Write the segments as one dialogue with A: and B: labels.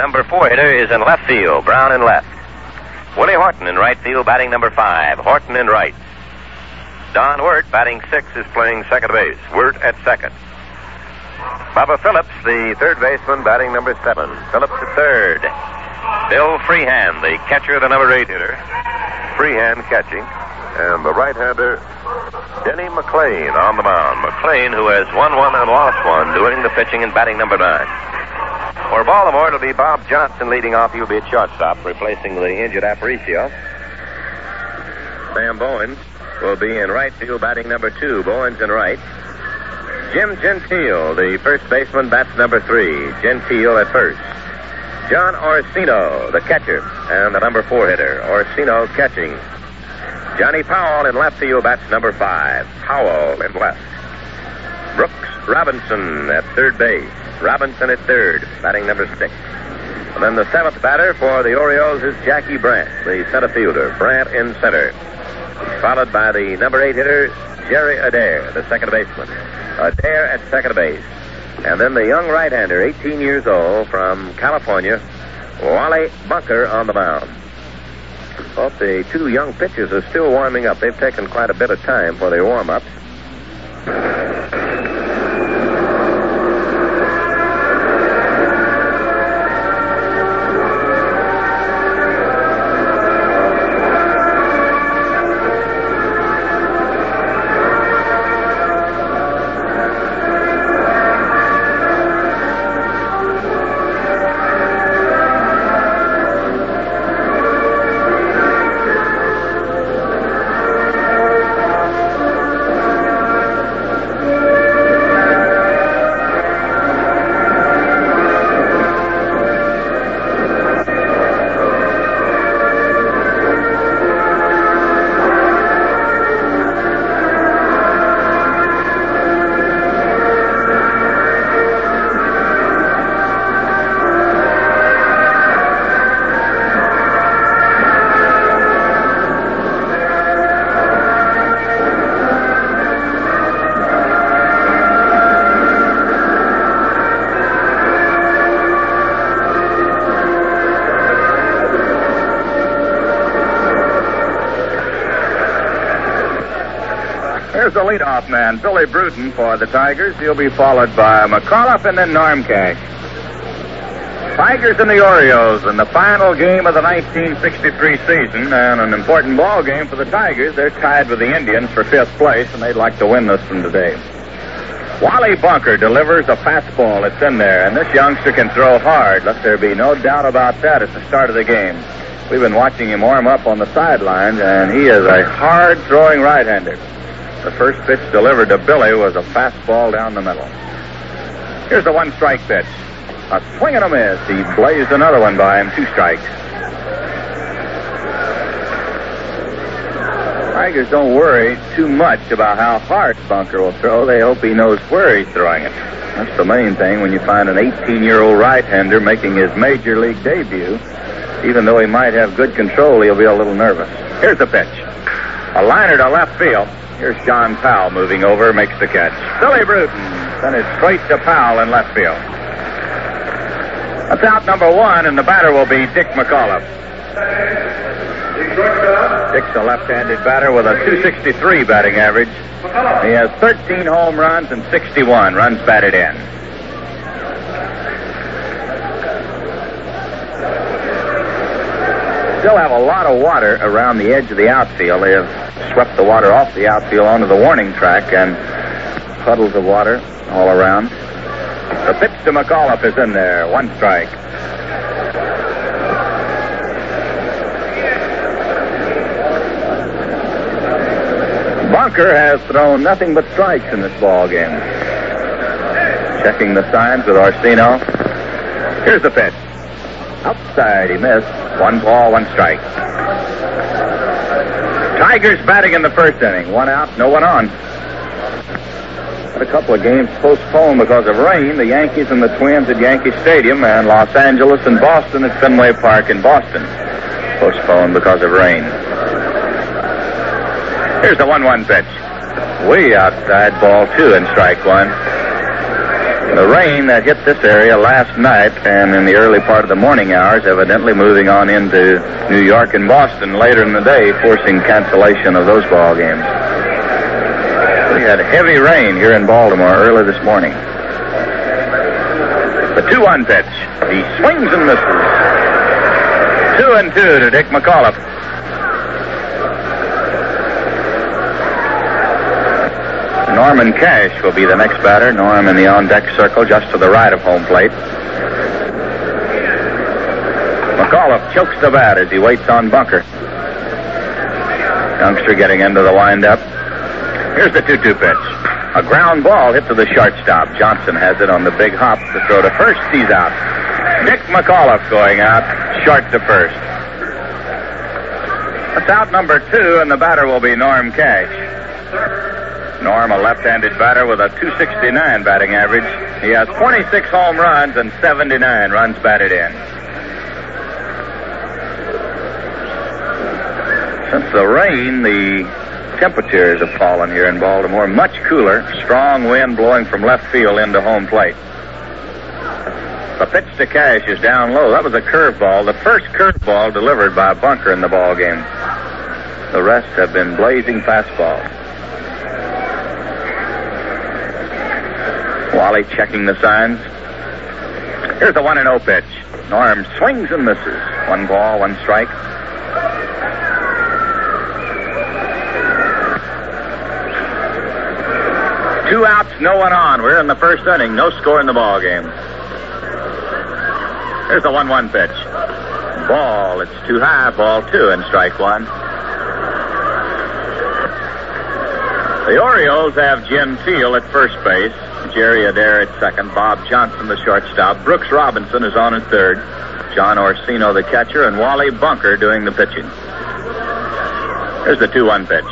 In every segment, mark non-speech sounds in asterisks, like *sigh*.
A: number four hitter, is in left field. Brown in left. Willie Horton in right field, batting number five. Horton in right. Don Wert, batting six, is playing second base. Wert at second. Bubba Phillips, the third baseman, batting number seven. Phillips at third. Bill Freehan, the catcher, the number eight hitter. Freehan catching. And the right-hander, Denny McLain, on the mound. McLain, who has won one and lost one, doing the pitching and batting number nine. For Baltimore, it'll be Bob Johnson leading off. He'll be at shortstop, replacing the injured Aparicio. Sam Bowens will be in right field, batting number two. Bowen's in right. Jim Gentile, the first baseman, bats number three. Gentile at first. John Orsino, the catcher, and the number four hitter. Orsino catching. Johnny Powell in left field bats number five. Powell in left. Brooks Robinson at third base. Robinson at third, batting number six. And then the seventh batter for the Orioles is Jackie Brandt, the center fielder. Brandt in center. Followed by the number eight hitter, Jerry Adair, the second baseman. Adair at second base. And then the young right-hander, 18 years old, from California, Wally Bunker on the mound. Both the two young pitchers are still warming up. They've taken quite a bit of time for their warm-ups.
B: Man, Billy Bruton for the Tigers. He'll be followed by McAuliffe and then Norm Cash. Tigers and the Orioles in the final game of the 1963 season, and an important ball game for the Tigers. They're tied with the Indians for fifth place, and they'd like to win this one today. Wally Bunker delivers a fastball that's in there, and this youngster can throw hard. Let there be no doubt about that at the start of the game. We've been watching him warm up on the sidelines, and he is a hard throwing right hander. The first pitch delivered to Billy was a fastball down the middle. Here's the one strike pitch. A swing and a miss. He blazed another one by him, two strikes. Tigers don't worry too much about how hard Bunker will throw. They hope he knows where he's throwing it. That's the main thing when you find an 18 year old right hander making his major league debut. Even though he might have good control, he'll be a little nervous. Here's the pitch. A liner to left field. Here's John Powell moving over, makes the catch. Billy Bruton sent it straight to Powell in left field. That's out number one, and the batter will be Dick McAuliffe. Dick's a left-handed batter with a 263 batting average. He has 13 home runs and 61 runs batted in. Still have a lot of water around the edge of the outfield. Swept the water off the outfield onto the warning track and puddles of water all around. The pitch to McAuliffe is in there. One strike. Bunker has thrown nothing but strikes in this ball game. Checking the signs with Orsino. Here's the pitch. Outside, he missed. One ball, one strike. Tigers batting in the first inning. One out, no one on. Had a couple of games postponed because of rain. The Yankees and the Twins at Yankee Stadium, and Los Angeles and Boston at Fenway Park in Boston. Postponed because of rain. Here's the 1 1 pitch. Way outside, ball two, and strike one. The rain that hit this area last night and in the early part of the morning hours, evidently moving on into New York and Boston later in the day, forcing cancellation of those ball games. We had heavy rain here in Baltimore early this morning. The 2 1 pitch. He swings and misses. 2 and 2 to Dick McAuliffe. Norman Cash will be the next batter. Norm in the on deck circle just to the right of home plate. McAuliffe chokes the bat as he waits on Bunker. Youngster getting into the windup. Here's the 2 2 pitch. A ground ball hit to the shortstop. Johnson has it on the big hop to throw to first. He's out. Dick McAuliffe going out, short to first. That's out number two, and the batter will be Norm Cash. Norm, a left-handed batter with a 269 batting average. He has 26 home runs and 79 runs batted in. Since the rain, the temperatures have fallen here in Baltimore. Much cooler, strong wind blowing from left field into home plate. The pitch to Cash is down low. That was a curveball, the first curveball delivered by a Bunker in the ball game. The rest have been blazing fastballs. Wally checking the signs. Here's the 1 0 pitch. Norm swings and misses. One ball, one strike. Two outs, no one on. We're in the first inning. No score in the ball game. Here's the 1 1 pitch. Ball. It's too high. Ball two and strike one. The Orioles have Gentile at first base. Jerry Adair at second, Bob Johnson the shortstop, Brooks Robinson is on at third, John Orsino the catcher, and Wally Bunker doing the pitching. Here's the 2-1 pitch.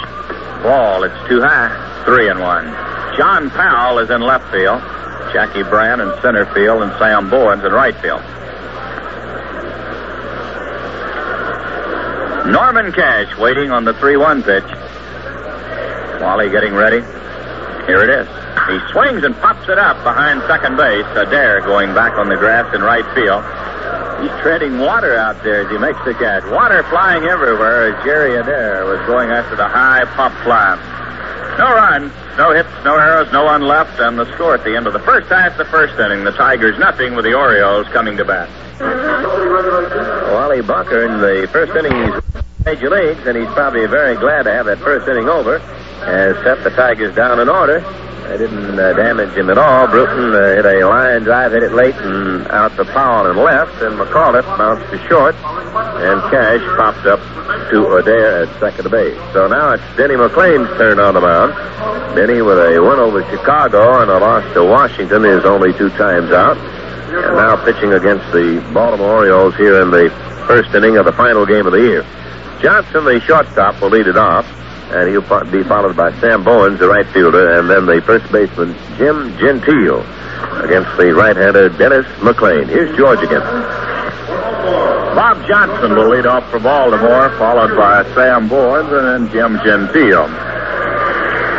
B: Ball, it's too high. Three and one. John Powell is in left field. Jackie Brandt in center field, and Sam Bowens in right field. Norman Cash waiting on the 3-1 pitch. Wally getting ready. Here it is. He swings and pops it up behind second base. Adair going back on the grass in right field. He's treading water out there as he makes the catch. Water flying everywhere as Jerry Adair was going after the high pop fly. No runs, no hits, no errors, no one left, and the score at the end of the first half, the first inning. The Tigers nothing with the Orioles coming to bat.
A: Wally Bunker in the first inning, he's major leagues, and he's probably very glad to have that first inning over. Has set the Tigers down in order. They didn't uh, damage him at all. Bruton uh, hit a line drive, hit it late and out to Powell and left, and McAuliffe bounced to short, and Cash popped up to Adair at second base. So now it's Denny McLain's turn on the mound. Denny with a win over Chicago and a loss to Washington is only two times out. And now pitching against the Baltimore Orioles here in the first inning of the final game of the year. Johnson, the shortstop, will lead it off and he'll be followed by Sam Bowens, the right fielder, and then the first baseman, Jim Gentile, against the right-hander, Dennis McLain. Here's George again.
B: Bob Johnson will lead off for Baltimore, followed by Sam Bowens and then Jim Gentile.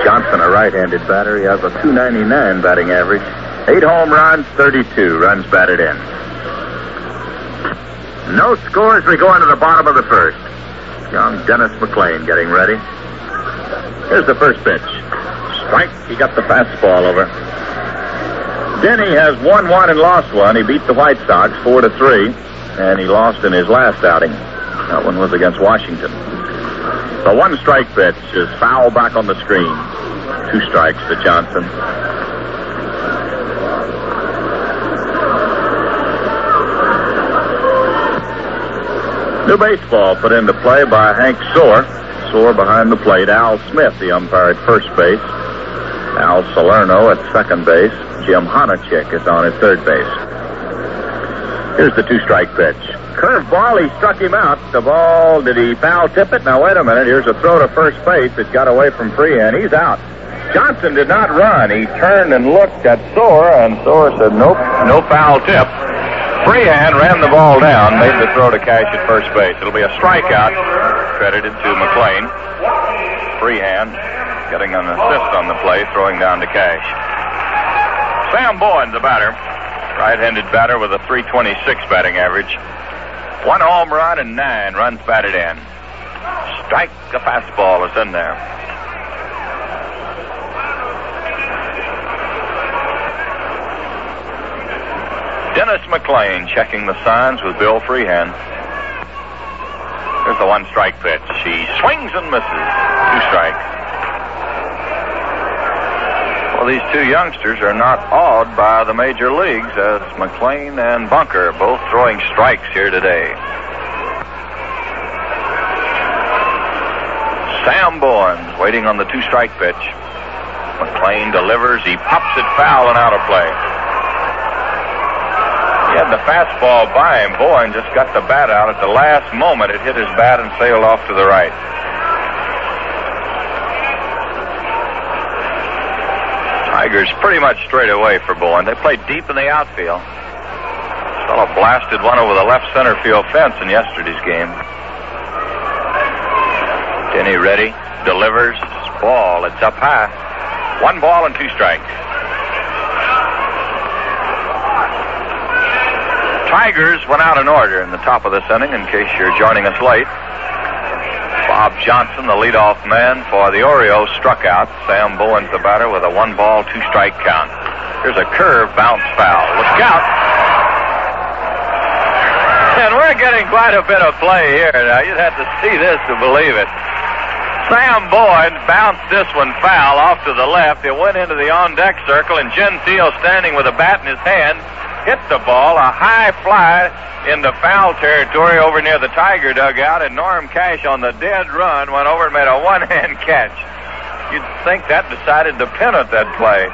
B: Johnson, a right-handed batter, he has a 299 batting average. Eight home runs, 32 runs batted in. No scores. We go into the bottom of the first. Young Dennis McLain getting ready. Here's the first pitch. Strike. He got the fastball over. Denny has won one and lost one. He beat the White Sox four to three, and he lost in his last outing. That one was against Washington. The one strike pitch is foul back on the screen. Two strikes to Johnson. New baseball put into play by Hank Soar. Soar behind the plate. Al Smith, the umpire at first base. Al Salerno at second base. Jim Honochick is on at third base. Here's the two-strike pitch. Curve ball, he struck him out. The ball, did he foul tip it? Now, wait a minute. Here's a throw to first base. It got away from Freehan. He's out. Johnson did not run. He turned and looked at Soar, and Soar said, nope, no foul tip. Freehan ran the ball down, made the throw to Cash at first base. It'll be a strikeout credited to McLain. Freehan getting an assist on the play, throwing down to Cash. Sam Bowens, the batter. Right-handed batter with a 326 batting average. One home run and nine runs batted in. Strike the fastball is in there. Dennis McLain checking the signs with Bill Freehan. There's the one strike pitch. She swings and misses. Two strikes. Well, these two youngsters are not awed by the major leagues as McLain and Bunker both throwing strikes here today. Sam Bowens waiting on the two strike pitch. McLain delivers. He pops it foul and out of play. He had the fastball by him. Bowens just got the bat out at the last moment. It hit his bat and sailed off to the right. Tigers pretty much straight away for Bowens. They played deep in the outfield. This fellow blasted one over the left center field fence in yesterday's game. Denny ready, delivers, ball. It's up high. One ball and two strikes. Tigers went out in order in the top of this inning, in case you're joining us late. Bob Johnson, the leadoff man for the Orioles, struck out. Sam Bowens, the batter, with a one ball, two strike count. Here's a curve bounce foul. Look out. And we're getting quite a bit of play here now. You'd have to see this to believe it. Sam Bowens bounced this one foul off to the left. It went into the on deck circle, and Gentile standing with a bat in his hand hit the ball, a high fly in the foul territory over near the Tiger dugout, and Norm Cash on the dead run went over and made a *laughs* one-hand catch. You'd think that decided the pennant that play.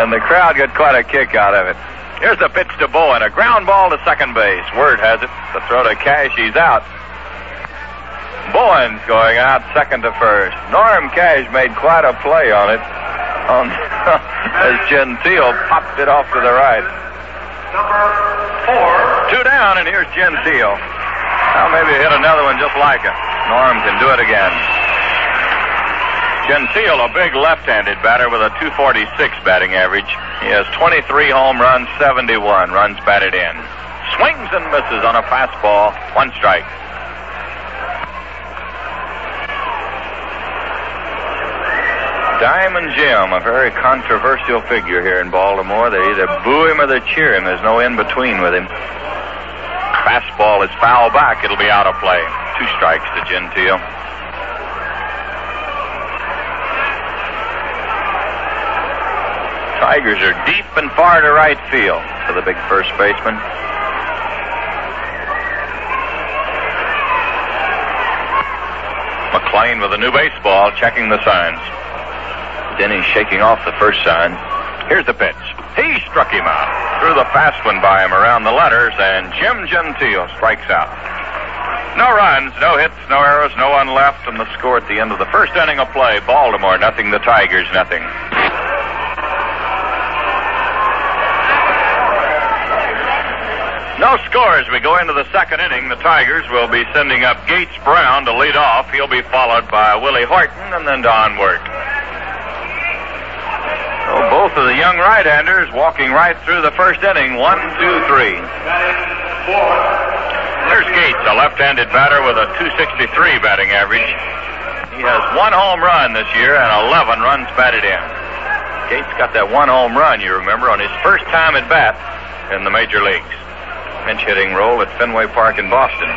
B: And the crowd got quite a kick out of it. Here's the pitch to Bowens, a ground ball to second base. Wert has it, the throw to Cash, he's out. Bowen's going out second to first. Norm Cash made quite a play on it on *laughs* as Gentile popped it off to the right.
C: Number four.
B: Two down, and here's Gentile. Now maybe hit another one just like it. Norm can do it again. Gentile, a big left-handed batter with a 246 batting average. He has 23 home runs, 71 runs batted in. Swings and misses on a fastball, one strike. Diamond Jim, a very controversial figure here in Baltimore. They either boo him or they cheer him. There's no in between with him. Fastball is foul back. It'll be out of play. Two strikes to Gentile. Tigers are deep and far to right field for the big first baseman. McLain with a new baseball, checking the signs. Denny shaking off the first sign. Here's the pitch. He struck him out. Threw the fast one by him around the letters, and Jim Gentile strikes out. No runs, no hits, no errors, no one left, and the score at the end of the first inning of play Baltimore nothing, the Tigers nothing. No score as we go into the second inning. The Tigers will be sending up Gates Brown to lead off. He'll be followed by Willie Horton and then Don Wert. Both of the young right-handers walking right through the first inning. One, two, three. There's Gates, a left-handed batter with a 263 batting average. He has one home run this year and 11 runs batted in. Gates got that one home run, you remember, on his first time at bat in the major leagues. Pinch hitting role at Fenway Park in Boston.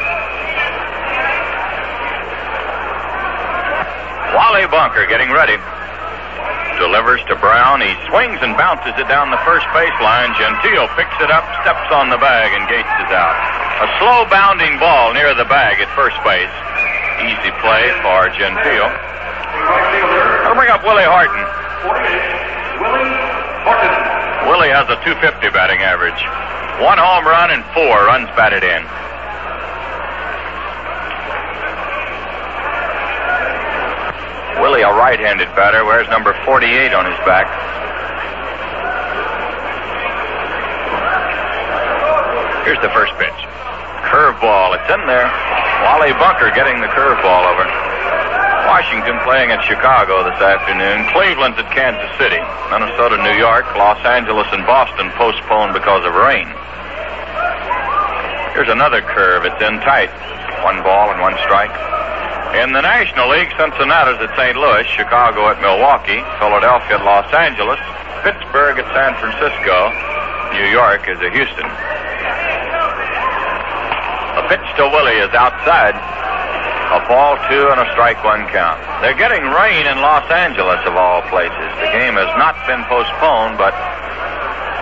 B: Wally Bunker getting ready. Delivers to Brown. He swings and bounces it down the first baseline. Gentile picks it up, steps on the bag, and Gates is out. A slow bounding ball near the bag at first base. Easy play for Gentile. I'll bring up Willie Horton.
C: Willie Horton.
B: Willie has a 250 batting average. One home run and four runs batted in. Willie, a right-handed batter, wears number 48 on his back. Here's the first pitch. Curveball. It's in there. Wally Bunker getting the curveball over. Washington playing at Chicago this afternoon. Cleveland's at Kansas City. Minnesota, New York, Los Angeles, and Boston postponed because of rain. Here's another curve. It's in tight. One ball and one strike. In the National League, Cincinnati's at St. Louis, Chicago at Milwaukee, Philadelphia at Los Angeles, Pittsburgh at San Francisco, New York is at Houston. A pitch to Willie is outside. A ball two and a strike one count. They're getting rain in Los Angeles, of all places. The game has not been postponed, but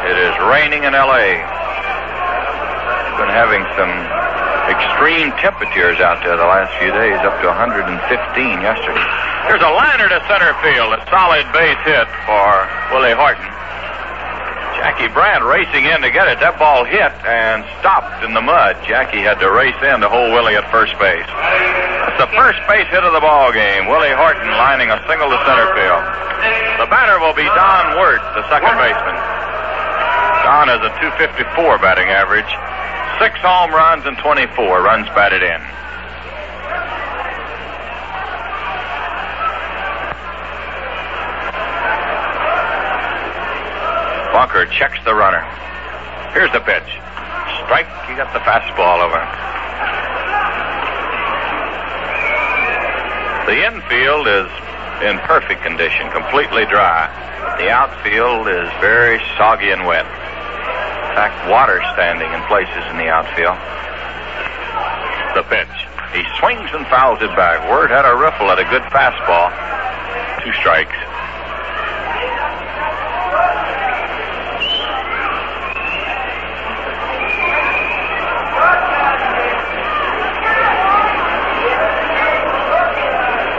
B: it is raining in L.A. Been having some extreme temperatures out there the last few days, up to 115 yesterday. There's a liner to center field, a solid base hit for Willie Horton. Jackie Brandt racing in to get it. That ball hit and stopped in the mud. Jackie had to race in to hold Willie at first base. That's the first base hit of the ball game. Willie Horton lining a single to center field. The batter will be Don Wert, the second baseman. Don has a 254 batting average, six home runs and 24 runs batted in. Bunker checks the runner. Here's the pitch. Strike. He got the fastball over. The infield is in perfect condition, completely dry. The outfield is very soggy and wet. Fact, water standing in places in the outfield. The pitch. He swings and fouls it back. Wert had a riffle at a good fastball. Two strikes.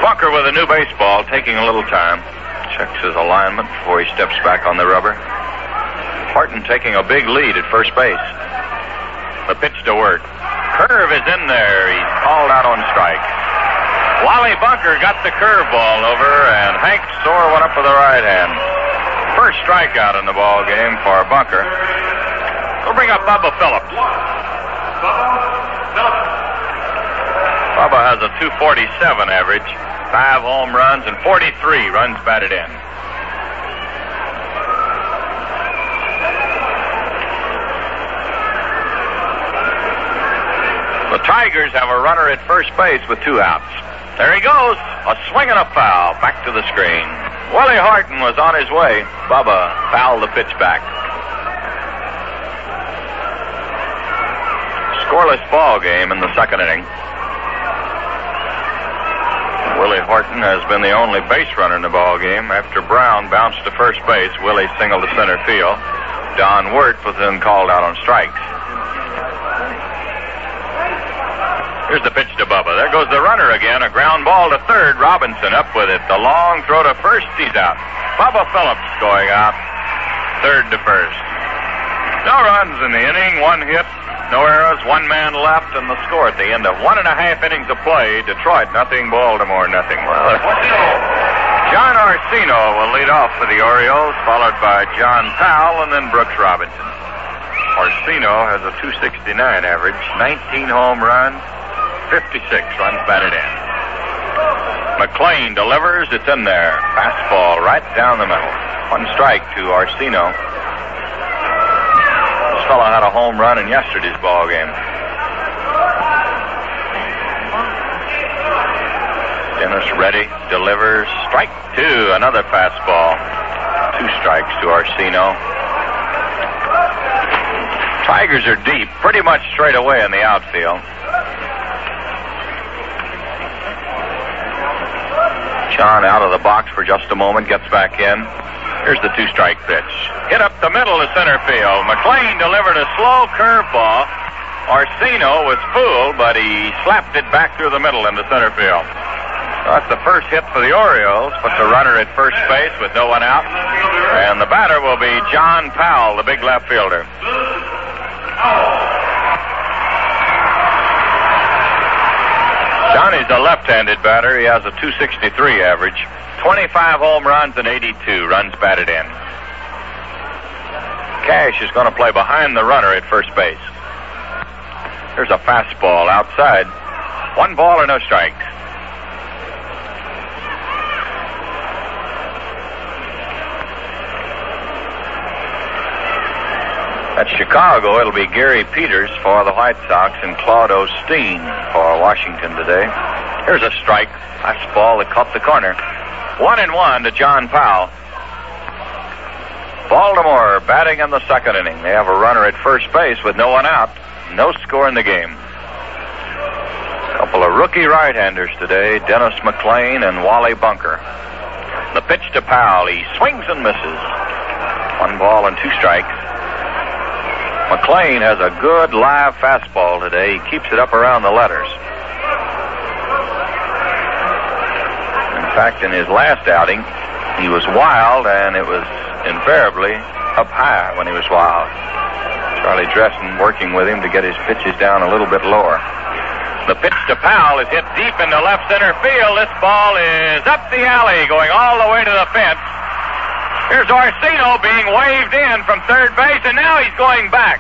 B: Bunker with a new baseball, taking a little time. Checks his alignment before he steps back on the rubber. Horton taking a big lead at first base. The pitch to Wert. Curve is in there. He's called out on strike. Wally Bunker got the curveball over, and Hank Soar went up with the right hand. First strikeout in the ball game for Bunker. We'll bring up Bubba Phillips. Bubba has a 247 average, five home runs, and 43 runs batted in. The Tigers have a runner at first base with two outs. There he goes. A swing and a foul. Back to the screen. Willie Horton was on his way. Bubba fouled the pitch back. Scoreless ball game in the second inning. Willie Horton has been the only base runner in the ball game. After Brown bounced to first base, Willie singled to center field. Don Wert was then called out on strikes. Here's the pitch to Bubba. There goes the runner again. A ground ball to third. Robinson up with it. The long throw to first. He's out. Bubba Phillips going out. Third to first. No runs in the inning. One hit. No errors. One man left. And the score at the end of one and a half innings of play. Detroit nothing. Baltimore nothing. *laughs* Well, John Orsino will lead off for the Orioles, followed by John Powell and then Brooks Robinson. Orsino has a 269 average, 19 home runs, 56 runs batted in. McLain delivers. It's in there. Fastball right down the middle. One strike to Orsino. This fellow had a home run in yesterday's ball game. Dennis ready, delivers. Strike two. Another fastball. Two strikes to Orsino. Tigers are deep, pretty much straight away in the outfield. John out of the box for just a moment, gets back in. Here's the two strike pitch. Hit up the middle to center field. McLain delivered a slow curveball. Orsino was fooled, but he slapped it back through the middle into center field. That's the first hit for the Orioles. Puts a runner at first base with no one out. And the batter will be John Powell, the big left fielder. Johnny's a left-handed batter. He has a 263 average, 25 home runs and 82 runs batted in. Cash is going to play behind the runner at first base. There's a fastball outside. One ball or no strikes. At Chicago, it'll be Gary Peters for the White Sox and Claude Osteen for Washington today. Here's a strike. Fastball that caught the corner. One and one to John Powell. Baltimore batting in the second inning. They have a runner at first base with no one out. No score in the game. Couple of rookie right-handers today, Dennis McLain and Wally Bunker. The pitch to Powell. He swings and misses. One ball and two strikes. McLain has a good live fastball today. He keeps it up around the letters. In fact, in his last outing, he was wild, and it was invariably up high when he was wild. Charlie Dressen working with him to get his pitches down a little bit lower. The pitch to Powell is hit deep into left center field. This ball is up the alley, going all the way to the fence. Here's Orsino being waved in from third base, and now he's going back.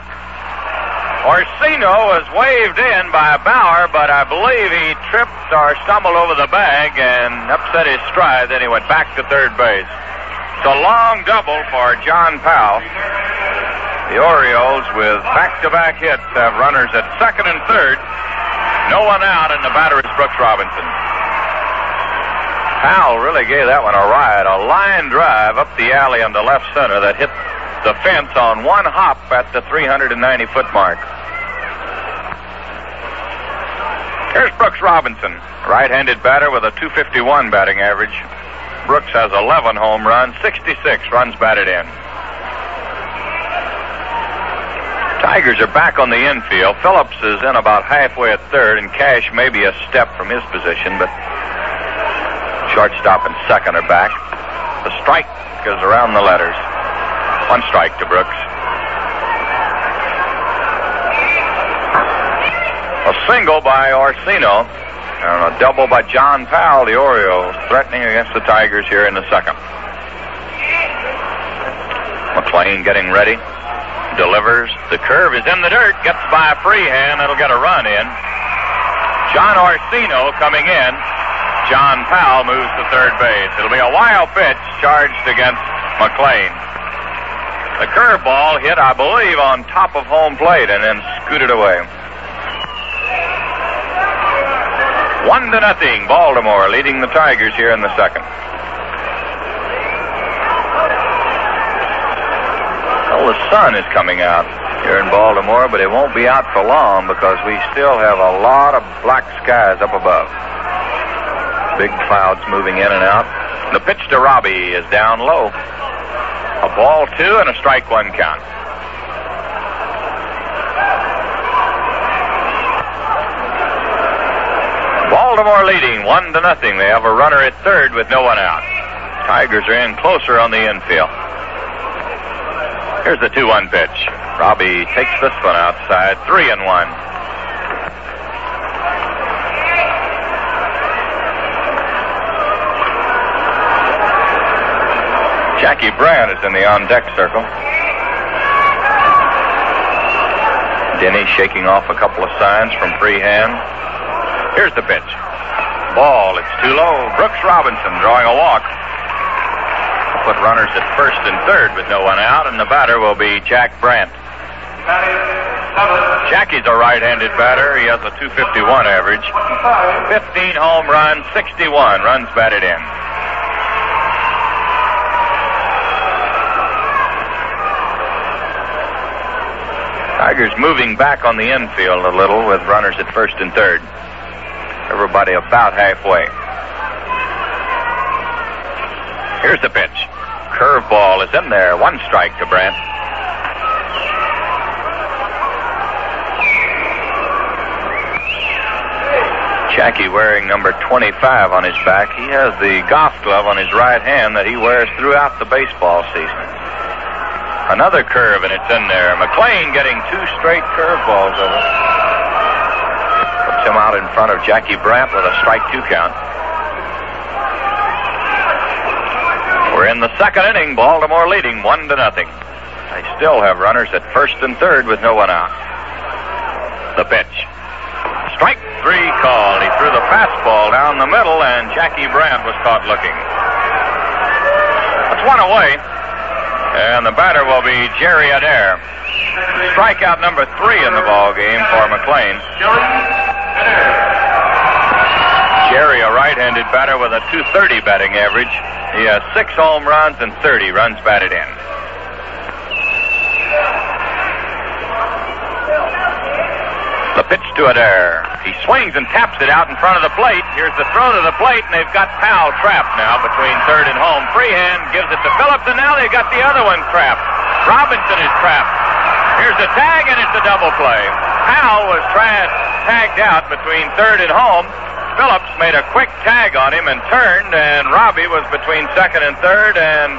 B: Orsino was waved in by Bauer, but I believe he tripped or stumbled over the bag and upset his stride. Then he went back to third base. It's a long double for John Powell. The Orioles, with back-to-back hits, have runners at second and third. No one out, and the batter is Brooks Robinson. Powell really gave that one a ride. A line drive up the alley on the left center that hit the fence on one hop at the 390 foot mark. Here's Brooks Robinson, right handed batter with a 251 batting average. Brooks has 11 home runs, 66 runs batted in. Tigers are back on the infield. Phillips is in about halfway at third, and Cash maybe a step from his position, but shortstop and second are back. The strike goes around the letters. One strike to Brooks. A single by Orsino and a double by John Powell, the Orioles, threatening against the Tigers here in the second. McLain getting ready. Delivers. The curve is in the dirt. Gets by a Freehan. It'll get a run in. John Orsino coming in. John Powell moves to third base. It'll be a wild pitch charged against McLain. The curveball hit, I believe, on top of home plate and then scooted away. One to nothing. Baltimore leading the Tigers here in the second. Well, the sun is coming out here in Baltimore, but it won't be out for long because we still have a lot of black skies up above. Big clouds moving in and out. The pitch to Robbie is down low. A ball two and a strike one count. Baltimore leading one to nothing. They have a runner at third with no one out. Tigers are in closer on the infield. Here's the 2 1 pitch. Robbie takes this one outside. 3 and 1. Jackie Brandt is in the on deck circle. Denny shaking off a couple of signs from Freehan. Here's the pitch. Ball, it's too low. Brooks Robinson drawing a walk. Put runners at first and third with no one out, and the batter will be Jack Brandt. Jackie's a right-handed batter. He has a 251 average. 15 home runs, 61 runs batted in. Tigers moving back on the infield a little with runners at first and third. Everybody about halfway. Here's the pitch. Curveball is in there. One strike to Brandt. Jackie wearing number 25 on his back. He has the golf glove on his right hand that he wears throughout the baseball season. Another curve, and it's in there. McLain getting two straight curveballs over. Puts him out in front of Jackie Brandt with a strike two count. We're in the second inning. Baltimore leading one to nothing. They still have runners at first and third with no one out. The pitch. Strike three called. He threw the fastball down the middle, and Jackie Brandt was caught looking. That's one away. And the batter will be Jerry Adair. strikeout number three in the ball game for McLain. Jerry, a right-handed batter with a 230 batting average. He has six home runs and 30 runs batted in. The pitch to Adair. He swings and taps it out in front of the plate. Here's the throw to the plate, and they've got Powell trapped now between third and home. Freehan gives it to Phillips, and now they've got the other one trapped. Robinson is trapped. Here's the tag, and it's a double play. Powell was tra- tagged out between third and home. Phillips made a quick tag on him and turned, and Robbie was between second and third, and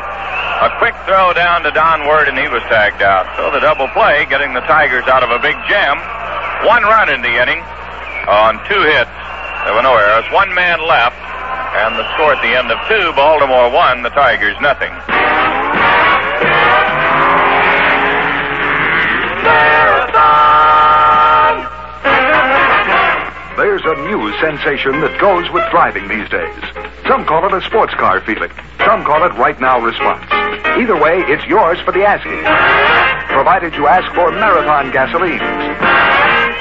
B: a quick throw down to Don Wert, and he was tagged out. So the double play, getting the Tigers out of a big jam. One run in the inning on two hits. There were no errors. One man left, and the score at the end of two, Baltimore one, the Tigers nothing.
D: There's a new sensation that goes with driving these days. Some call it a sports car feeling. Some call it right now response. Either way, it's yours for the asking. Provided you ask for Marathon gasolines.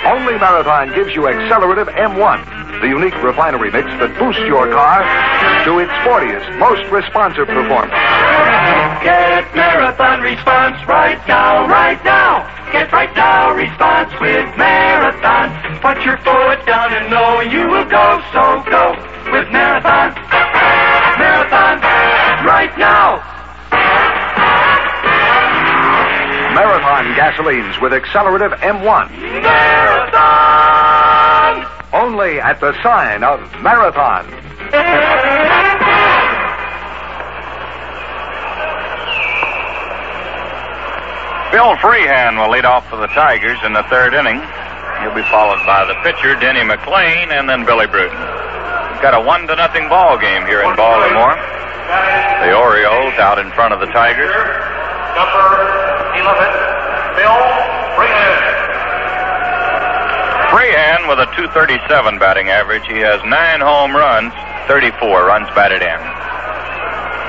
D: Only Marathon gives you Accelerative M1, the unique refinery mix that boosts your car to its sportiest, most responsive performance.
E: Get Marathon response right now, right now. Get right now response with Marathon. Put your foot down and know you will go, so go with Marathon. Marathon right now.
D: Marathon gasolines with Accelerative M1.
E: Marathon!
D: Only at the sign of Marathon.
B: Bill Freehan will lead off for the Tigers in the third inning. He'll be followed by the pitcher, Denny McLain, and then Billy Bruton. We've got a one to nothing ball game here in Baltimore. The Orioles out in front of the Tigers.
C: Number 11, Bill Freehan.
B: Freehan with a 237 batting average. He has nine home runs, 34 runs batted in.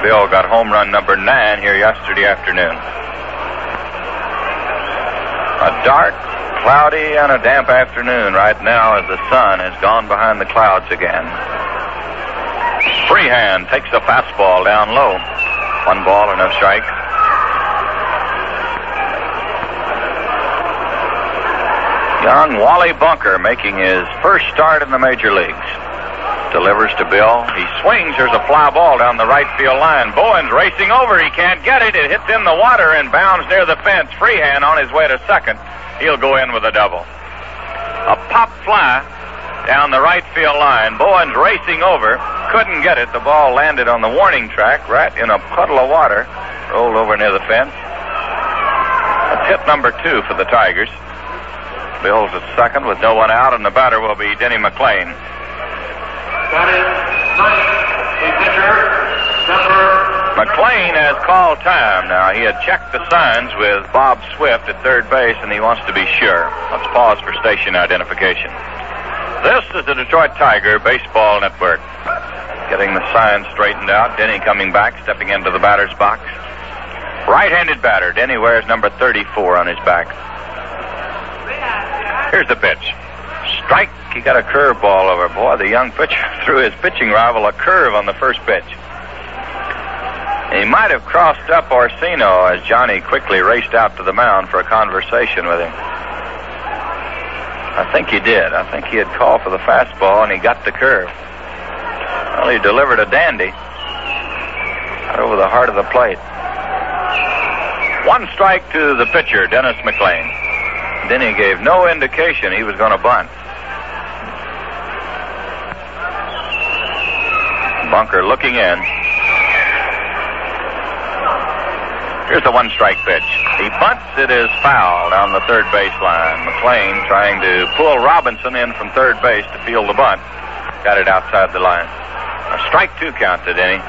B: Bill got home run number nine here yesterday afternoon. A dark, cloudy, and a damp afternoon right now as the sun has gone behind the clouds again. Freehan takes the fastball down low. One ball and a strike. Young Wally Bunker making his first start in the major leagues. Delivers to Bill. He swings. There's a fly ball down the right field line. Bowen's racing over. He can't get it. It hits in the water and bounds near the fence. Freehan on his way to second. He'll go in with a double. A pop fly down the right field line. Bowen's racing over. Couldn't get it. The ball landed on the warning track right in a puddle of water. Rolled over near the fence. That's hit number two for the Tigers. Bill's at second with no one out, and the batter will be Denny McLain.
C: That is the pitcher, number
B: McLain has called time now. He had checked the signs with Bob Swift at third base, and he wants to be sure. Let's pause for station identification. This is the Detroit Tiger Baseball Network. Getting the signs straightened out. Denny coming back, stepping into the batter's box. Right-handed batter. Denny wears number 34 on his back. Here's the pitch. Strike. He got a curveball over. Boy, the young pitcher *laughs* threw his pitching rival a curve on the first pitch. He might have crossed up Orsino as Johnny quickly raced out to the mound for a conversation with him. I think he did. I think he had called for the fastball and he got the curve. Well, he delivered a dandy right over the heart of the plate. One strike to the pitcher, Dennis McLain. He gave no indication he was going to bunt. Bunker looking in. Here's the one strike pitch. He bunts. It is foul down the third baseline. McLain trying to pull Robinson in from third base to field the bunt. Got it outside the line. A strike two count to Denny.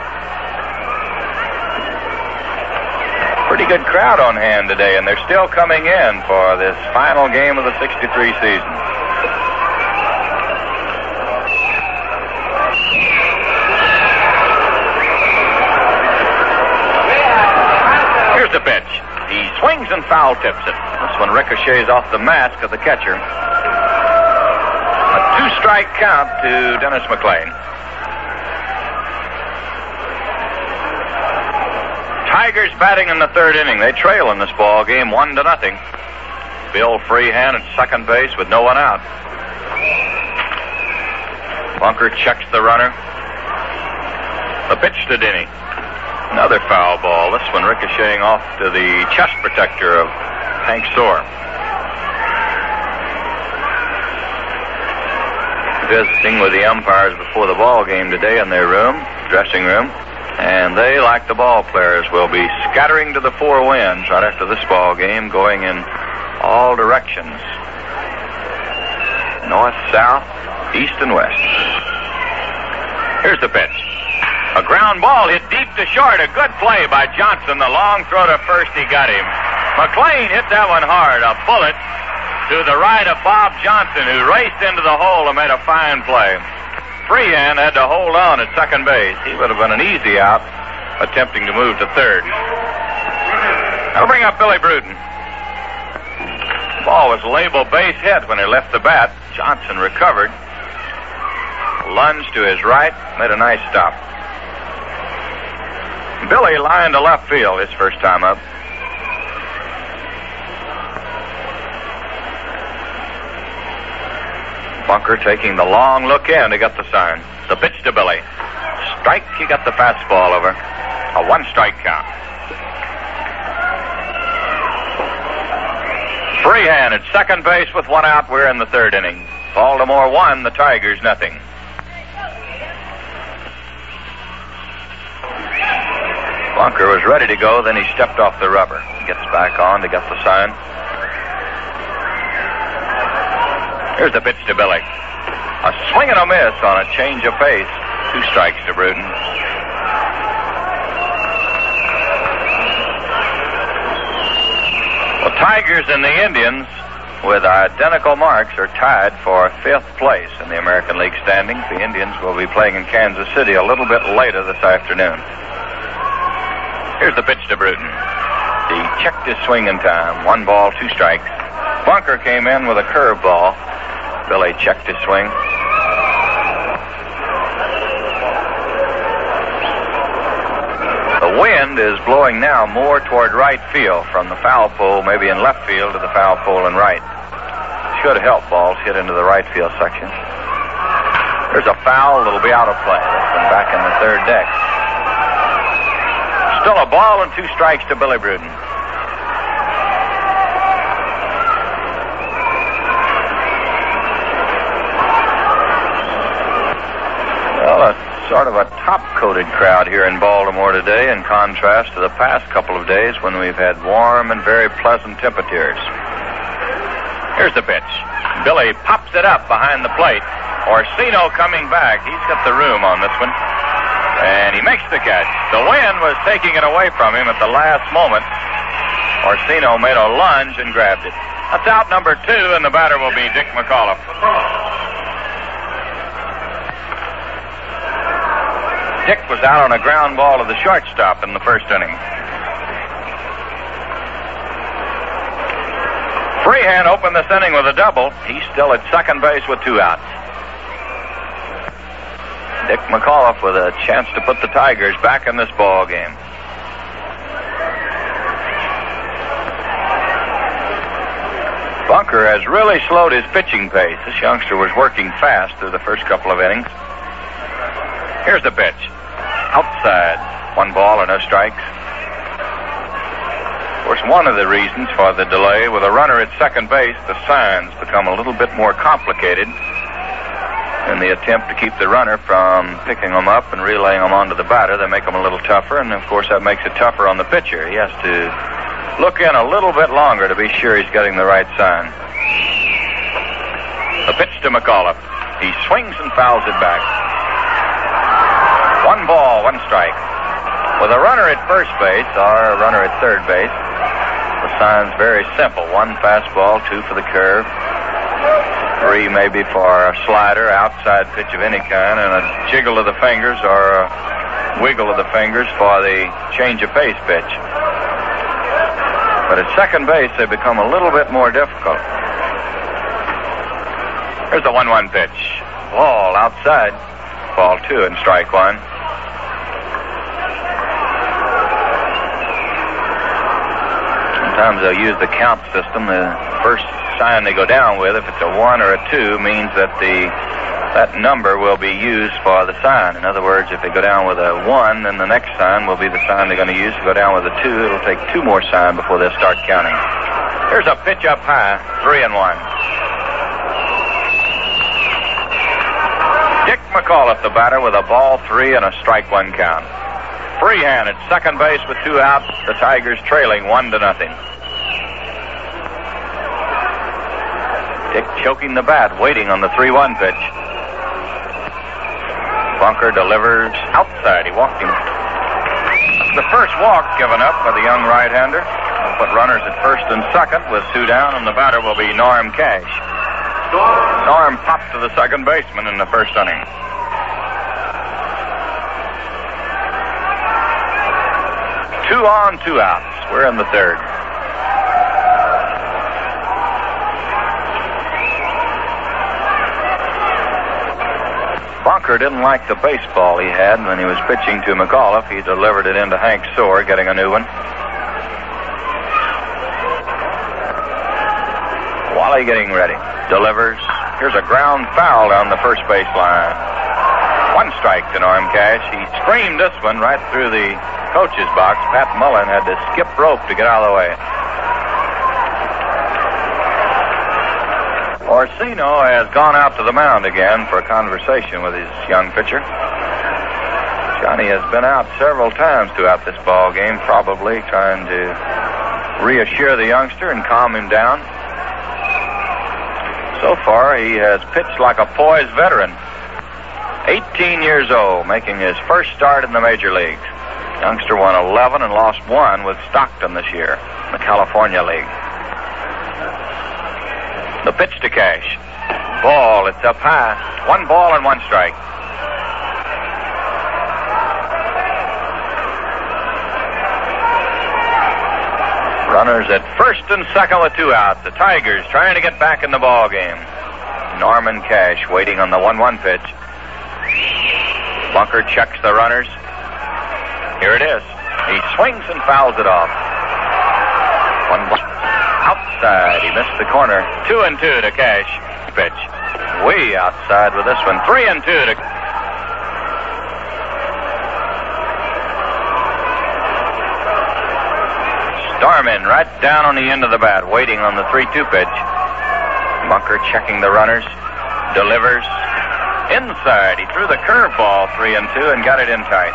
B: Pretty good crowd on hand today, and they're still coming in for this final game of the 63 season. Here's the pitch. He swings. and foul tips it. This one ricochets off the mask of the catcher. A two strike count to Dennis McLain. Tigers batting in the third inning. They trail in this ball game one to nothing. Bill Freehan at second base with no one out. Bunker checks the runner. The pitch to Denny. Another foul ball. This one ricocheting off to the chest protector of Hank Soar. Visiting with the umpires before the ball game today in their room, dressing room, and they, like the ball players, will be scattering to the four winds right after this ball game, going in all directions north, south, east, and west. Here's the pitch. A ground ball hit deep to short. A good play by Johnson. The long throw to first, he got him. McLain hit that one hard. A bullet to the right of Bob Johnson, who raced into the hole and made a fine play. Freehan had to hold on at second base. He would have been an easy out, attempting to move to third. That'll bring up Billy Bruton. Ball was labeled base hit when he left the bat. Johnson recovered, lunged to his right, made a nice stop. Billy lined to left field his first time up. Bunker taking the long look in to get the sign. The pitch to Billy. Strike, he got the fastball over. A one strike count. Freehan at second base with one out. We're in the third inning. Baltimore one, the Tigers nothing. Bunker was ready to go, then he stepped off the rubber. Gets back on to get the sign. Here's the pitch to Billy. A swing and a miss on a change of pace. Two strikes to Bruton. The Tigers and the Indians, with identical marks, are tied for fifth place in the American League standings. The Indians will be playing in Kansas City a little bit later this afternoon. Here's the pitch to Bruton. He checked his swing in time. One ball, two strikes. Bunker came in with a curveball. Billy checked his swing. The wind is blowing now more toward right field from the foul pole, maybe in left field to the foul pole and right. Should help balls hit into the right field section. There's a foul that'll be out of play. That's been back in the third deck. Still a ball and two strikes to Billy Bruton. Well, a sort of a top-coated crowd here in Baltimore today, in contrast to the past couple of days when we've had warm and very pleasant temperatures. Here's the pitch. Billy pops it up behind the plate. Orsino coming back. He's got the room on this one. And he makes the catch. The wind was taking it away from him at the last moment. Orsino made a lunge and grabbed it. That's out number two, and the batter will be Dick McAuliffe. Dick was out on a ground ball to the shortstop in the first inning. Freehan opened this inning with a double. He's still at second base with two outs. Dick McAuliffe with a chance to put the Tigers back in this ball game. Bunker has really slowed his pitching pace. This youngster was working fast through the first couple of innings. Here's the pitch. Outside. One ball and no strikes. Of course, one of the reasons for the delay with a runner at second base, the signs become a little bit more complicated in the attempt to keep the runner from picking them up and relaying them onto the batter. They make them a little tougher, and of course, that makes it tougher on the pitcher. He has to look in a little bit longer to be sure he's getting the right sign. The pitch to McAuliffe. He swings and fouls it back. One ball, one strike. With a runner at first base or a runner at third base, the sign's very simple. One fastball, two for the curve, three maybe for a slider, outside pitch of any kind, and a jiggle of the fingers or a wiggle of the fingers for the change of pace pitch. But at second base, they become a little bit more difficult. Here's the 1 1 pitch. Ball outside. Ball two and strike one. Sometimes they'll use the count system. The first sign they go down with, if it's a one or a two, means that the that number will be used for the sign. In other words, if they go down with a one, then the next sign will be the sign they're going to use. If they go down with a two, it'll take two more signs before they'll start counting. Here's a pitch up high, three and one. Dick McAuliffe, the batter, with a ball three and a strike one count. Freehan at second base with two outs. The Tigers trailing one to nothing. Dick choking the bat, waiting on the 3 1 pitch. Bunker delivers outside. He walked him. The first walk given up by the young right hander. Will put runners at first and second with two down, and the batter will be Norm Cash. Norm popped to the second baseman in the first inning. Two on, two outs. We're in the third. Bunker didn't like the baseball he had when he was pitching to McAuliffe. He delivered it into Hank Soar, getting a new one. Wally getting ready. Delivers. Here's a ground foul down the first baseline. One strike to Norm Cash. He screamed this one right through the coach's box. Pat Mullin had to skip rope to get out of the way. Orsino has gone out to the mound again for a conversation with his young pitcher. Johnny has been out several times throughout this ball game, probably trying to reassure the youngster and calm him down. So far, he has pitched like a poised veteran. 18 years old, making his first start in the major leagues. Youngster won 11 and lost one with Stockton this year in the California League. The pitch to Cash. Ball, it's up high. One ball and one strike. Runners at first and second with two outs. The Tigers trying to get back in the ball game. Norman Cash waiting on the 1-1 pitch. Bunker checks the runners. Here it is. He swings and fouls it off. One outside. He missed the corner. Two and two to Cash. Pitch. Way outside with this one. Three and two to. Starman right down on the end of the bat, waiting on the 3 2 pitch. Bunker checking the runners. Delivers. Inside. He threw the curveball 3 and 2 and got it in tight.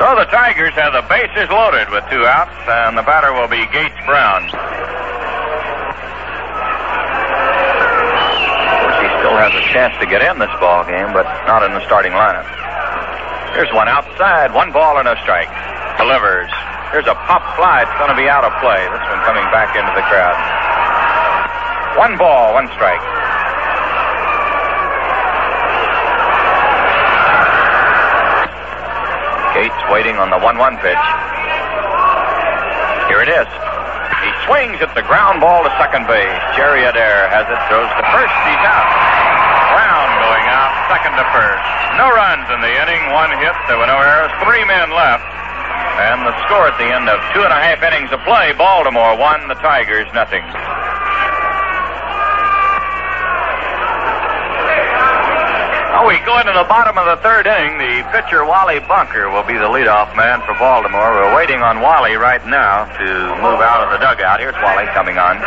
B: So the Tigers have the bases loaded with two outs, and the batter will be Gates Brown. He still has a chance to get in this ball game, but not in the starting lineup. Here's one outside, one ball and a strike. Delivers. Here's a pop fly. It's going to be out of play. This one coming back into the crowd. One ball, one strike. Gates waiting on the 1 1 pitch. Here it is. He swings at the ground ball to second base. Jerry Adair has it, throws to first. He's out. Brown going out, second to first. No runs in the inning, one hit. There were no errors, three men left. And the score at the end of two and a half innings of play Baltimore won, the Tigers nothing. Now we go into the bottom of the third inning. The pitcher, Wally Bunker, will be the leadoff man for Baltimore. We're waiting on Wally right now to move out of the dugout. Here's Wally coming on.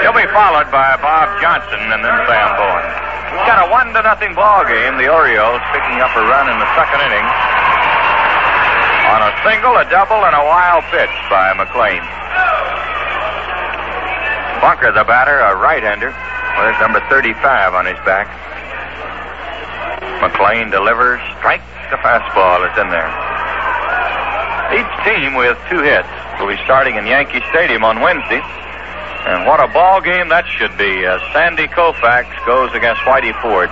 B: He'll be followed by Bob Johnson and then Sam Bowen. It's got a one to nothing ball game. The Orioles picking up a run in the second inning on a single, a double, and a wild pitch by McLain. Bunker, the batter, a right-hander, with number 35 on his back. McLain delivers, strikes the fastball. It's in there. Each team with two hits will be starting in Yankee Stadium on Wednesday. And what a ball game that should be as Sandy Koufax goes against Whitey Ford.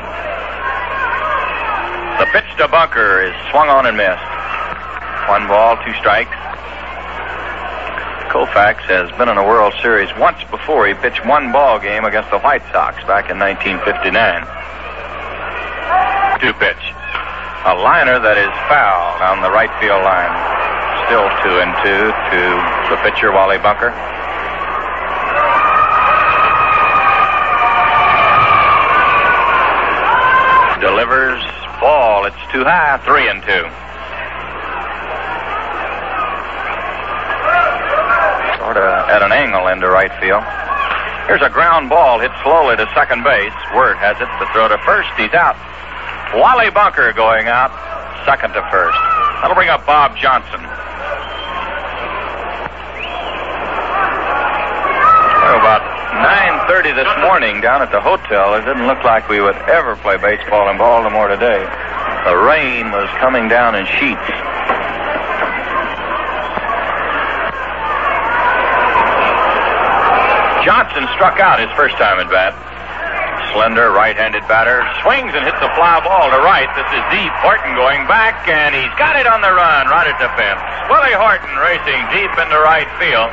B: The pitch to Bunker is swung on and missed. One ball, two strikes. Koufax has been in a World Series once before. He pitched one ball game against the White Sox back in 1959. Two pitch. A liner that is foul on the right field line. Still two and two to the pitcher, Wally Bunker. Delivers ball. It's too high. Three and two. Sort of at an angle into right field. Here's a ground ball hit slowly to second base. Wert has it to throw to first. He's out. Wally Bunker going out, second to first. That'll bring up Bob Johnson. Well, about 9.30 this morning down at the hotel, it didn't look like we would ever play baseball in Baltimore today. The rain was coming down in sheets. Johnson struck out his first time at bat. Slender right-handed batter swings and hits a fly ball to right. This is deep. Horton going back, and he's got it on the run right at the fence. Willie Horton racing deep into right field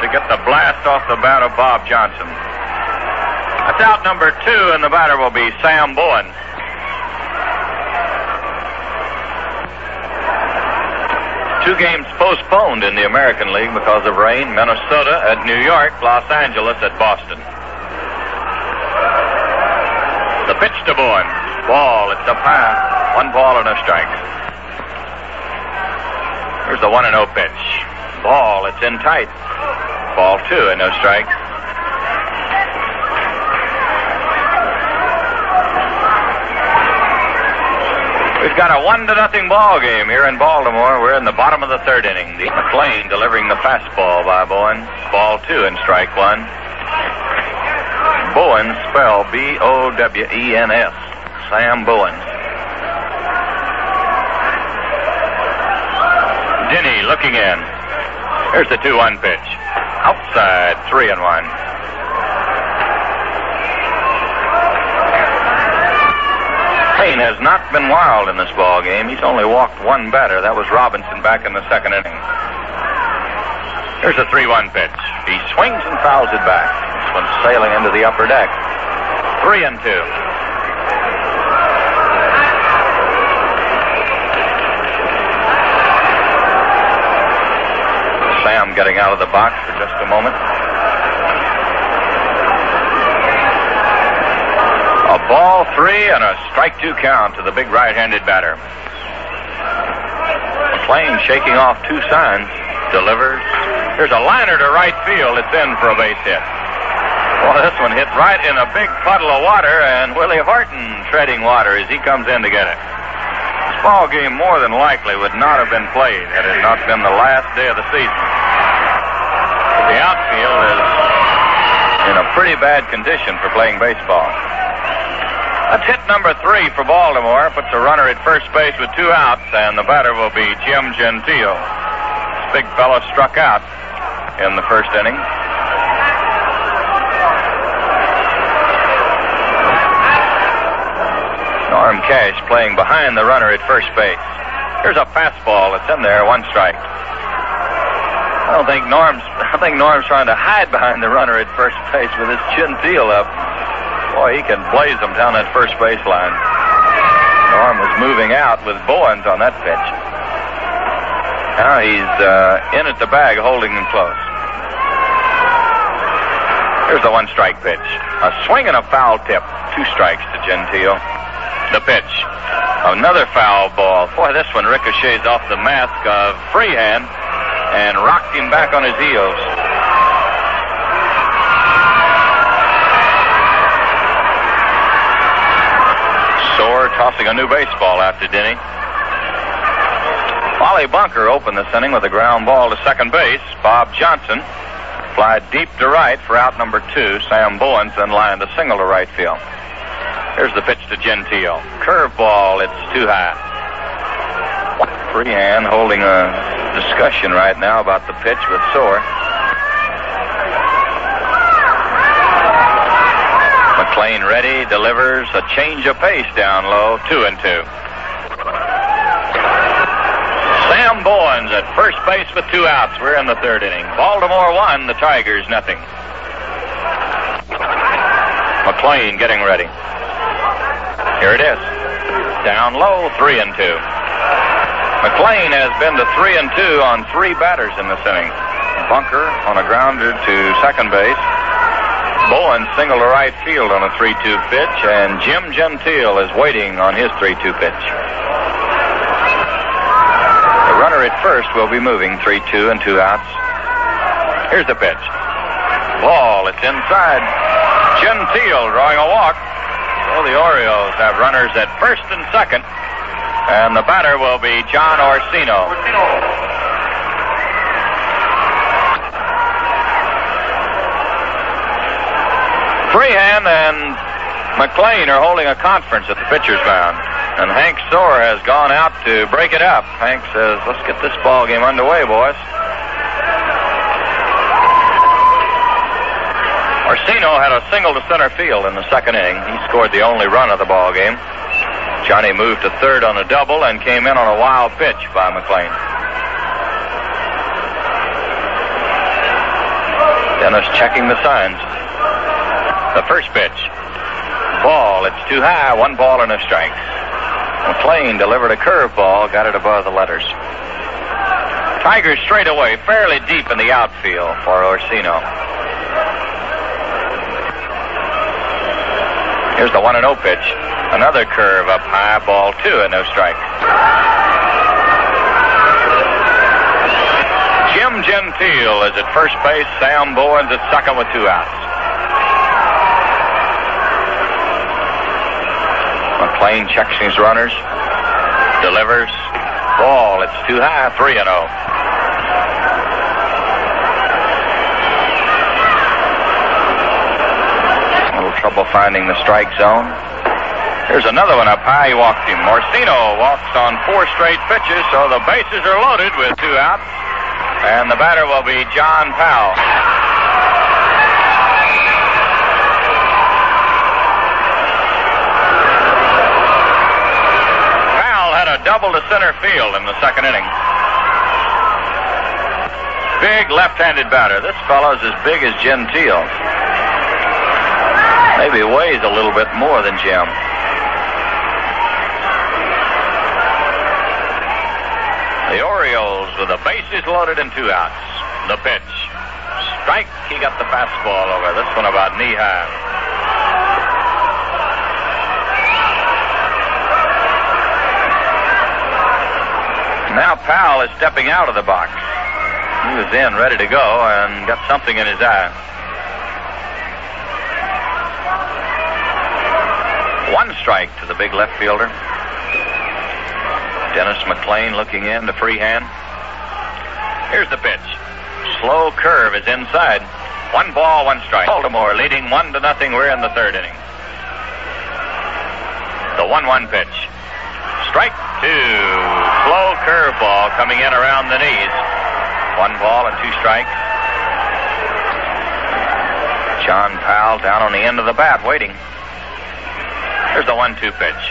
B: to get the blast off the bat of Bob Johnson. That's out number two, and the batter will be Sam Bowen. Two games postponed in the American League because of rain. Minnesota at New York, Los Angeles at Boston. The pitch to Bowen. Ball, it's a pass. One ball and a strike. Here's the 1 0 pitch. Ball, it's in tight. Ball two and no strike. We've got a one to nothing ball game here in Baltimore. We're in the bottom of the third inning. The McLain delivering the fastball by Bowen. Ball two and strike one. Bowen spelled B O W E N S. Sam Bowen. Denny looking in. Here's the 2 1 pitch. Outside, 3 and 1. Payne has not been wild in this ball game. He's only walked one batter. That was Robinson back in the second inning. Here's a 3 1 pitch. He swings and fouls it back. This one's sailing into the upper deck. 3 and 2. Sam getting out of the box for just a moment. Ball three and a strike two count to the big right-handed batter. McLain shaking off two signs. Delivers. Here's a liner to right field. It's in for a base hit. Well, this one hit right in a big puddle of water, and Willie Horton treading water as he comes in to get it. This ball game more than likely would not have been played had it not been the last day of the season. The outfield is in a pretty bad condition for playing baseball. That's hit number three for Baltimore. Puts a runner at first base with two outs, and the batter will be Jim Gentile. This big fellow struck out in the first inning. Norm Cash playing behind the runner at first base. Here's a fastball that's in there, one strike. I don't think Norm's. *laughs* I think Norm's trying to hide behind the runner at first base with his Gentile up. Boy, he can blaze them down that first baseline. Norm was moving out with Bowens on that pitch. Now he's uh, in at the bag, holding him close. Here's the one strike pitch. A swing and a foul tip. Two strikes to Gentile. The pitch. Another foul ball. Boy, this one ricochets off the mask of Freehan and rocked him back on his heels. Tossing a new baseball after Denny. Wally Bunker opened this inning with a ground ball to second base. Bob Johnson fly deep to right for out number two. Sam Bowens then lined a single to right field. Here's the pitch to Gentile. Curveball, it's too high. Freehan holding a discussion right now about the pitch with Soar. McLain ready, delivers a change of pace down low, two and two. Sam Bowens at first base with two outs. We're in the third inning. Baltimore one, the Tigers nothing. McLain getting ready. Here it is. Down low, three and two. McLain has been to three and two on three batters in this inning. Bunker on a grounder to second base. Bowen single to right field on a 3 2 pitch, and Jim Gentile is waiting on his 3 2 pitch. The runner at first will be moving 3 2 and two outs. Here's the pitch. Ball, it's inside. Gentile drawing a walk. So the Orioles have runners at first and second, and the batter will be John Orsino. Freehan and McLain are holding a conference at the pitcher's mound. And Hank Soar has gone out to break it up. Hank says, let's get this ball game underway, boys. Orsino had a single to center field in the second inning. He scored the only run of the ball game. Johnny moved to third on a double and came in on a wild pitch by McLain. Dennis checking the signs. The first pitch. Ball. It's too high. One ball and a strike. McLain delivered a curveball, got it above the letters. Tigers straight away, fairly deep in the outfield for Orsino. Here's the 1 and 0 pitch. Another curve up high, ball two, and no strike. Jim Gentile is at first base. Sam Bowens at second with two outs. McLain checks his runners. Delivers. Ball. It's too high. 3 and 0. A little trouble finding the strike zone. Here's another one up high. He walked him. Orsino walks on four straight pitches, so the bases are loaded with two outs. And the batter will be John Powell. Double to center field in the second inning. Big left-handed batter. This fellow's as big as Gentile. Maybe weighs a little bit more than Jim. The Orioles with the bases loaded and two outs. The pitch. Strike. He got the fastball over. This one about knee high. Now Powell is stepping out of the box. He was in, ready to go, and got something in his eye. One strike to the big left fielder. Dennis McLain looking in to Freehan. Here's the pitch. Slow curve is inside. One ball, one strike. Baltimore leading one to nothing. We're in the third inning. The one-one pitch. Strike two. Slow curveball coming in around the knees. One ball and two strikes. John Powell down on the end of the bat waiting. Here's the one-two pitch.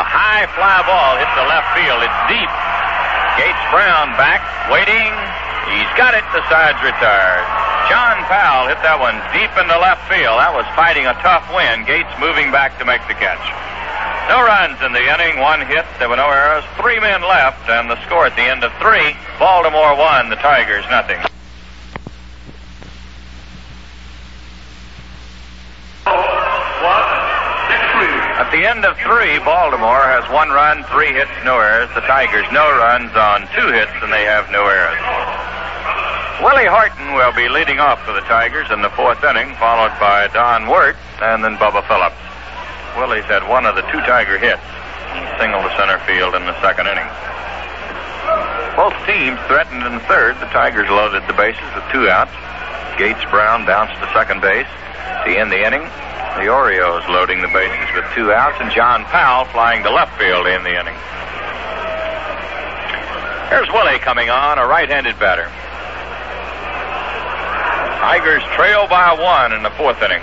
B: A high fly ball hits the left field. It's deep. Gates Brown back, waiting. He's got it. The side's retired. John Powell hit that one deep into left field. That was fighting a tough wind. Gates moving back to make the catch. No runs in the inning, one hit, there were no errors, three men left, and the score at the end of three, Baltimore won, the Tigers nothing. At the end of three, Baltimore has one run, three hits, no errors. The Tigers no runs on two hits, and they have no errors. Willie Horton will be leading off for the Tigers in the fourth inning, followed by Don Wert and then Bubba Phillips. Willie's had one of the two Tiger hits, single to center field in the second inning. Both teams threatened in the third. The Tigers loaded the bases with two outs. Gates Brown bounced to second base to end the inning. The Orioles loading the bases with two outs, and John Powell flying to left field in the inning. Here's Willie coming on, a right-handed batter. Tigers trail by one in the fourth inning.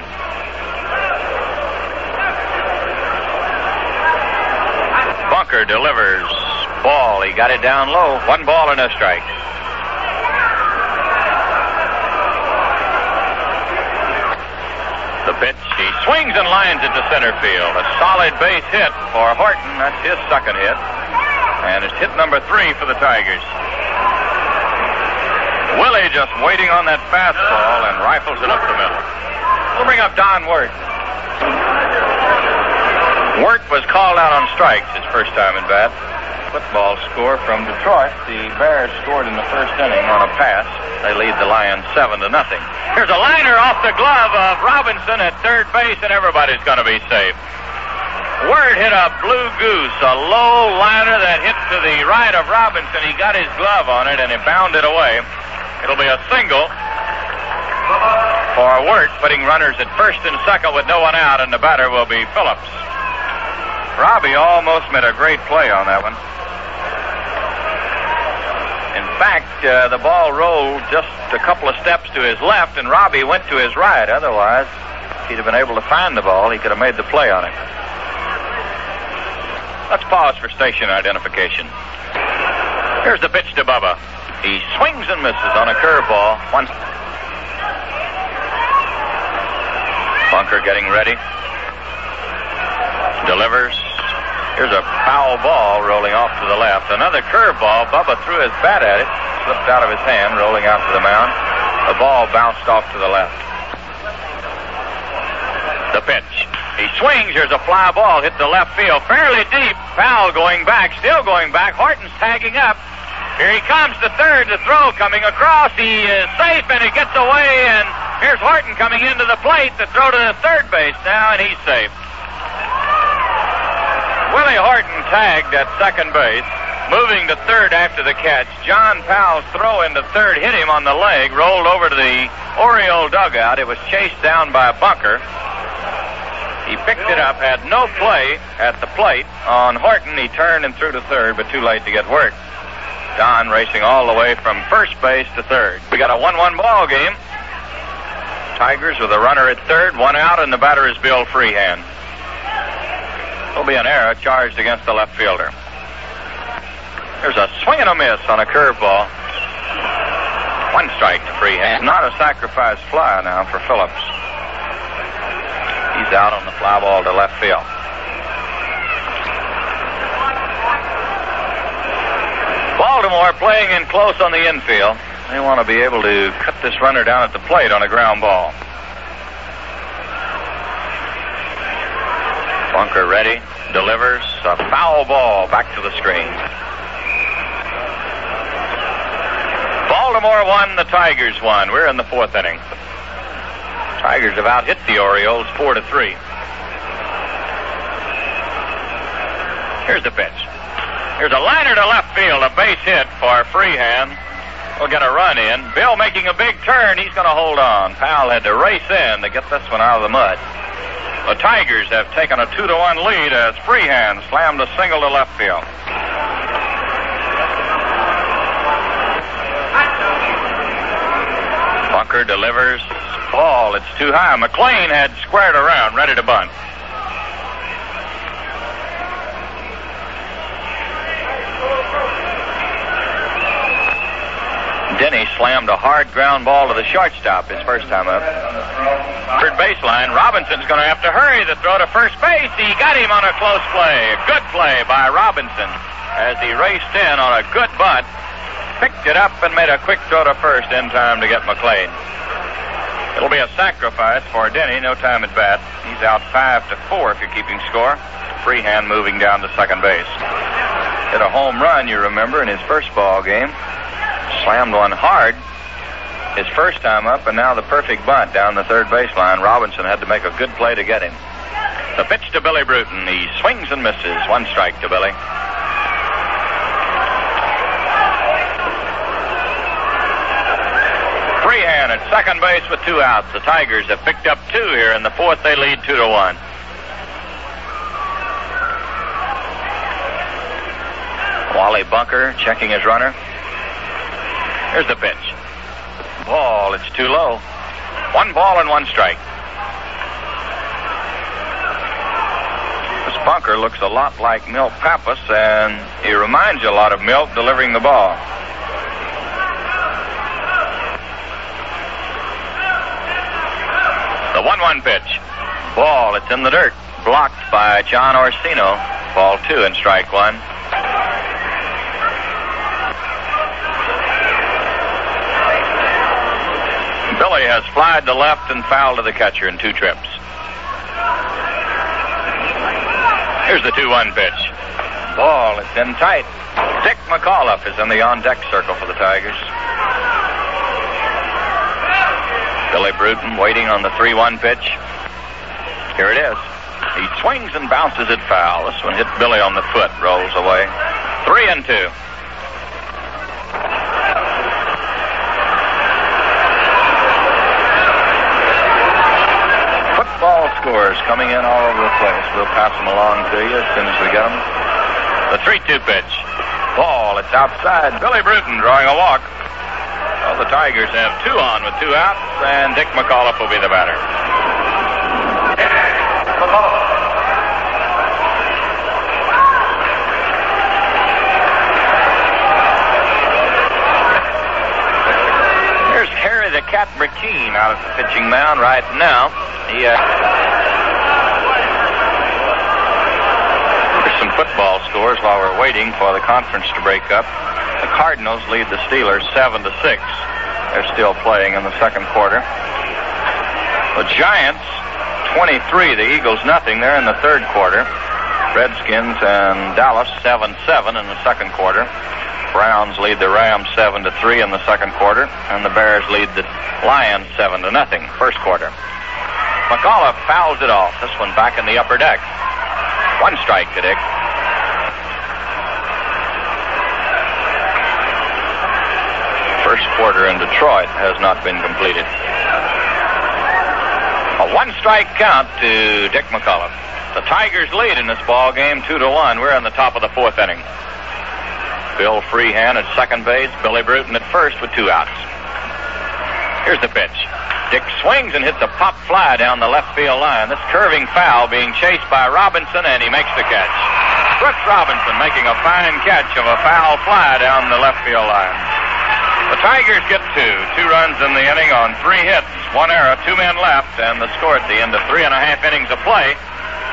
B: Bunker delivers. Ball. He got it down low. One ball and a strike. The pitch. He swings and lines it to center field. A solid base hit for Horton. That's his second hit. And it's hit number three for the Tigers. Willie just waiting on that fastball and rifles it up the middle. We'll bring up Don Wert. Wert was called out on strikes his first time in bat. Football score from Detroit. The Bears scored in the first inning on a pass. They lead the Lions seven to nothing. Here's a liner off the glove of Robinson at third base, and everybody's going to be safe. Wert hit a blue goose, a low liner that hit to the right of Robinson. He got his glove on it and he bounded away. It'll be a single for Wert, putting runners at first and second with no one out, and the batter will be Phillips. Robbie almost made a great play on that one. In fact, uh, the ball rolled just a couple of steps to his left, and Robbie went to his right. Otherwise, he'd have been able to find the ball, he could have made the play on it. Let's pause for station identification. Here's the pitch to Bubba. He swings and misses on a curveball. One. Bunker getting ready. Delivers. Here's a foul ball rolling off to the left. Another curveball. Bubba threw his bat at it. Slipped out of his hand, rolling out to the mound. The ball bounced off to the left. The pitch. He swings. Here's a fly ball. Hit the left field. Fairly deep. Foul going back. Still going back. Horton's tagging up. Here he comes to third. The throw coming across. He is safe and he gets away. And here's Horton coming into the plate. The throw to the third base now, and he's safe. Willie Horton tagged at second base. Moving to third after the catch. John Powell's throw into third hit him on the leg, rolled over to the Oriole dugout. It was chased down by a bunker. He picked it up, had no play at the plate on Horton. He turned and threw to third, but too late to get work. Don racing all the way from first base to third. We got a 1 1 ball game. Tigers with a runner at third, one out, and the batter is Bill Freehan. There'll be an error charged against the left fielder. There's a swing and a miss on a curveball. One strike to Freehan. Not a sacrifice fly now for Phillips. He's out on the fly ball to left field. Baltimore playing in close on the infield. They want to be able to cut this runner down at the plate on a ground ball. Bunker ready, delivers a foul ball back to the screen. Baltimore won, the Tigers won. We're in the fourth inning. Tigers have out hit the Orioles four to three. Here's the pitch. Here's a liner to left field, a base hit for Freehan. We'll get a run in. Bill making a big turn. He's going to hold on. Powell had to race in to get this one out of the mud. The Tigers have taken a two to one lead as Freehan slammed a single to left field. Bunker delivers. Ball. It's too high. McLain had squared around, ready to bunt. Denny slammed a hard ground ball to the shortstop his first time up. Third baseline. Robinson's going to have to hurry the throw to first base. He got him on a close play. Good play by Robinson as he raced in on a good bunt, picked it up and made a quick throw to first in time to get McLain. It'll be a sacrifice for Denny. No time at bat. He's out five to four if you're keeping score. Freehan moving down to second base. Hit a home run, you remember, in his first ball game. Slammed one hard his first time up, and now the perfect bunt down the third baseline. Robinson had to make a good play to get him. The pitch to Billy Bruton. He swings and misses. One strike to Billy. Freehan at second base with two outs. The Tigers have picked up two here in the fourth. They lead two to one. Wally Bunker checking his runner. Here's the pitch. Ball, it's too low. One ball and one strike. This bunker looks a lot like Milt Pappas, and he reminds you a lot of Milt delivering the ball. The 1 1 pitch. Ball, it's in the dirt. Blocked by John Orsino. Ball two and strike one. Billy has flied to left and fouled to the catcher in two trips. Here's the 2 1 pitch. Ball, it's in tight. Dick McAuliffe is in the on deck circle for the Tigers. Billy Bruton waiting on the 3 1 pitch. Here it is. He swings and bounces it foul. This one hit Billy on the foot, rolls away. 3 and 2. Football scores coming in all over the place. We'll pass them along to you as soon as we get them. The 3 2 pitch. Ball, it's outside. Billy Bruton drawing a walk. Well, the Tigers have two on with two outs, and Dick McAuliffe will be the batter. Here's Brecheen out at the pitching mound right now. He, uh... Some football scores while we're waiting for the conference to break up. The Cardinals lead the Steelers 7 to 6. They're still playing in the second quarter. The Giants 23, the Eagles nothing. They're in the third quarter. Redskins and Dallas 7-7 in the second quarter. Browns lead the Rams 7 to 3 in the second quarter, and the Bears lead the Lions 7 to nothing first quarter. McAuliffe fouls it off. This one back in the upper deck. One strike to Dick. First quarter in Detroit has not been completed. A one strike count to Dick McAuliffe. The Tigers lead in this ball game two to one. We're in the top of the fourth inning. Bill Freehan at second base, Billy Bruton at first with two outs. Here's the pitch. Dick swings and hits a pop fly down the left field line. This curving foul being chased by Robinson, and he makes the catch. Brooks Robinson making a fine catch of a foul fly down the left field line. The Tigers get two. Two runs in the inning on three hits, one error, two men left, and the score at the end of three and a half innings of play.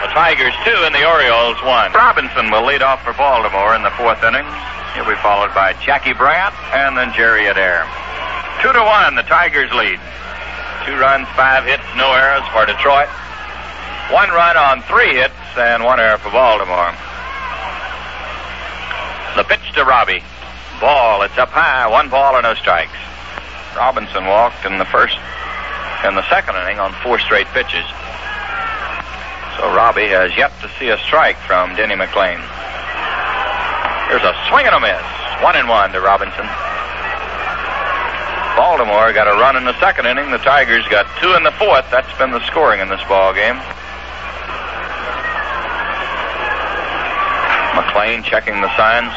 B: The Tigers two and the Orioles one. Robinson will lead off for Baltimore in the fourth inning. He'll be followed by Jackie Brandt and then Jerry Adair. Two to one, the Tigers lead. Two runs, five hits, no errors for Detroit. One run on three hits and one error for Baltimore. The pitch to Robbie. Ball, it's up high, one ball and no strikes. Robinson walked in the first in the second inning on four straight pitches. So Robbie has yet to see a strike from Denny McLain. Here's a swing and a miss. One and one to Robinson. Baltimore got a run in the second inning. The Tigers got two in the fourth. That's been the scoring in this ball game. McLain checking the signs.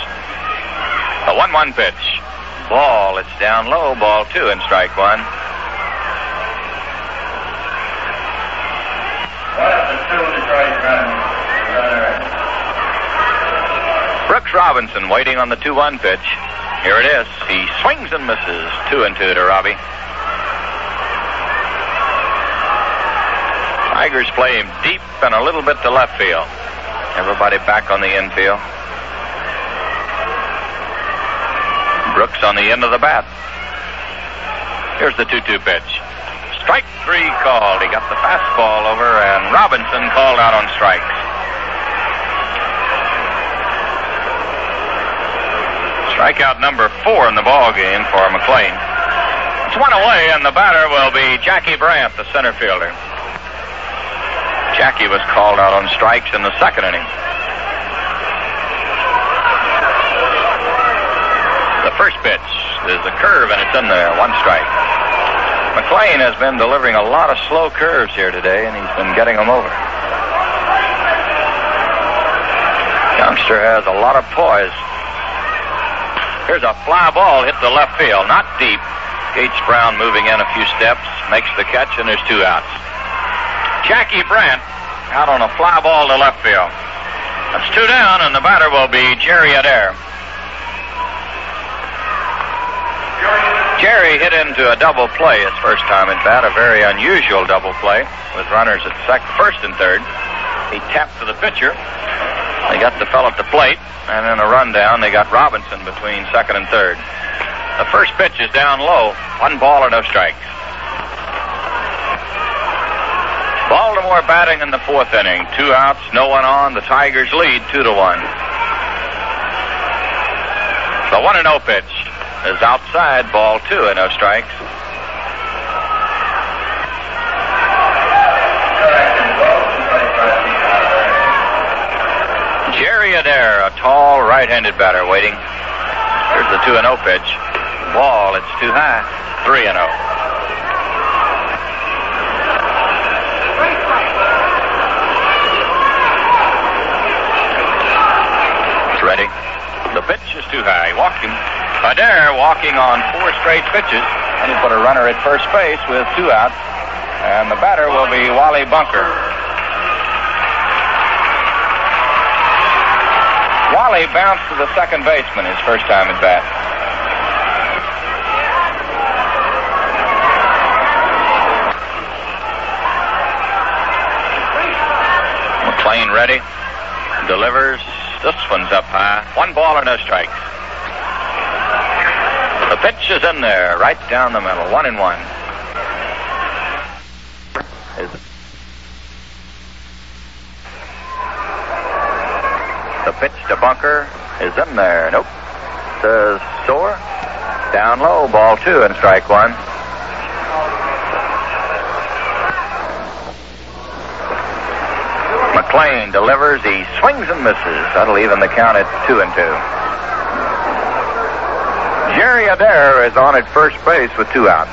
B: A 1 1 pitch. Ball, it's down low. Ball two and strike one. Brooks Robinson waiting on the 2 1 pitch. Here it is. He swings and misses. Two and two to Robbie. Tigers play him deep and a little bit to left field. Everybody back on the infield. Brooks on the end of the bat. Here's the 2 2 pitch. Strike three called. He got the fastball over, and Robinson called out on strikes. Strikeout number four in the ball game for McLain. It's one away, and the batter will be Jackie Brandt, the center fielder. Jackie was called out on strikes in the second inning. The first pitch is a curve, and it's in there. One strike. McLain has been delivering a lot of slow curves here today, and he's been getting them over. Youngster has a lot of poise. Here's a fly ball hit the left field, not deep. Gates Brown moving in a few steps, makes the catch, and there's two outs. Jackie Brandt out on a fly ball to left field. That's two down, and the batter will be Jerry Adair. Jerry hit into a double play his first time at bat, a very unusual double play with runners at sec- first and third. He tapped to the pitcher. They got the fellow at the plate, and in a rundown, they got Robinson between second and third. The first pitch is down low, one ball and no strikes. Baltimore batting in the fourth inning. Two outs, no one on. The Tigers lead two to one. The one and no pitch is outside, ball two and no strikes. Jerry Adair, a tall right-handed batter, waiting. Here's the two and no pitch. Ball, it's too high. Three and oh. It's ready. The pitch is too high. He walked him. Adair walking on four straight pitches. And he put a runner at first base with two outs. And the batter will be Wally Bunker. Wally bounced to the second baseman his first time at bat. McLain ready. Delivers. This one's up high. One ball and no strikes. The pitch is in there, right down the middle. One and one. Pitch to Bunker is in there. Nope. Says Soar. Down low. Ball two and strike one. McLain delivers. He swings and misses. That'll even the count at two and two. Jerry Adair is on at first base with two outs.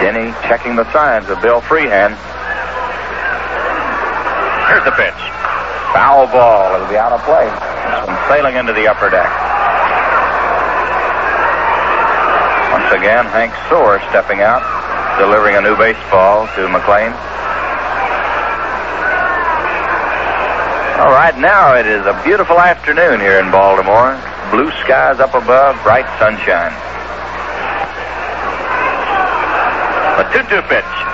B: Denny checking the signs of Bill Freehan. Here's the pitch. Foul ball. It'll be out of play. This one sailing into the upper deck. Once again, Hank Soar stepping out, delivering a new baseball to McLain. All right, now it is a beautiful afternoon here in Baltimore. Blue skies up above, bright sunshine. A 2 2 pitch.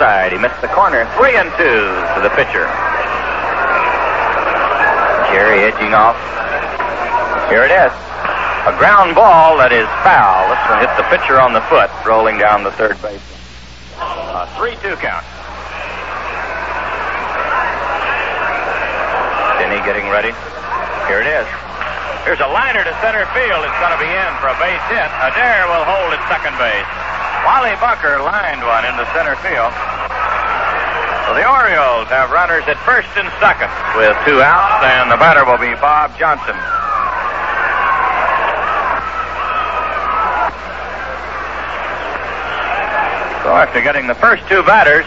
B: He missed the corner. 3 and 2 to the pitcher. Jerry edging off. Here it is. A ground ball that is foul. This one hit the pitcher on the foot, rolling down the third base. A 3 2 count. Denny getting ready. Here it is. Here's a liner to center field. It's going to be in for a base hit. Adair will hold at second base. Wally Bunker lined one into center field. So the Orioles have runners at first and second with two outs, and the batter will be Bob Johnson. So after getting the first two batters,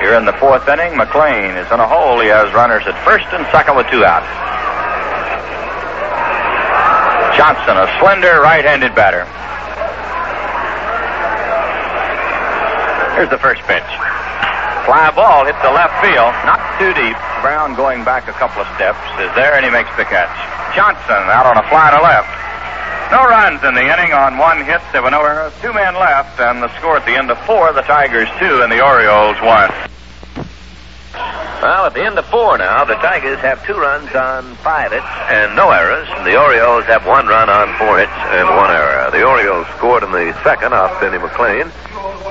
B: here in the fourth inning, McLain is in a hole. He has runners at first and second with two outs. Johnson, a slender right-handed batter. Here's the first pitch. Fly ball hits the left field, not too deep. Brown going back a couple of steps is there, and he makes the catch. Johnson out on a fly to left. No runs in the inning on one hit. There were no errors. Two men left, and the score at the end of four: the Tigers two and the Orioles one.
A: Well, at the end of four now, the Tigers have two runs on five hits and no errors. The Orioles have one run on four hits and one error. The Orioles scored in the second off Benny McLain.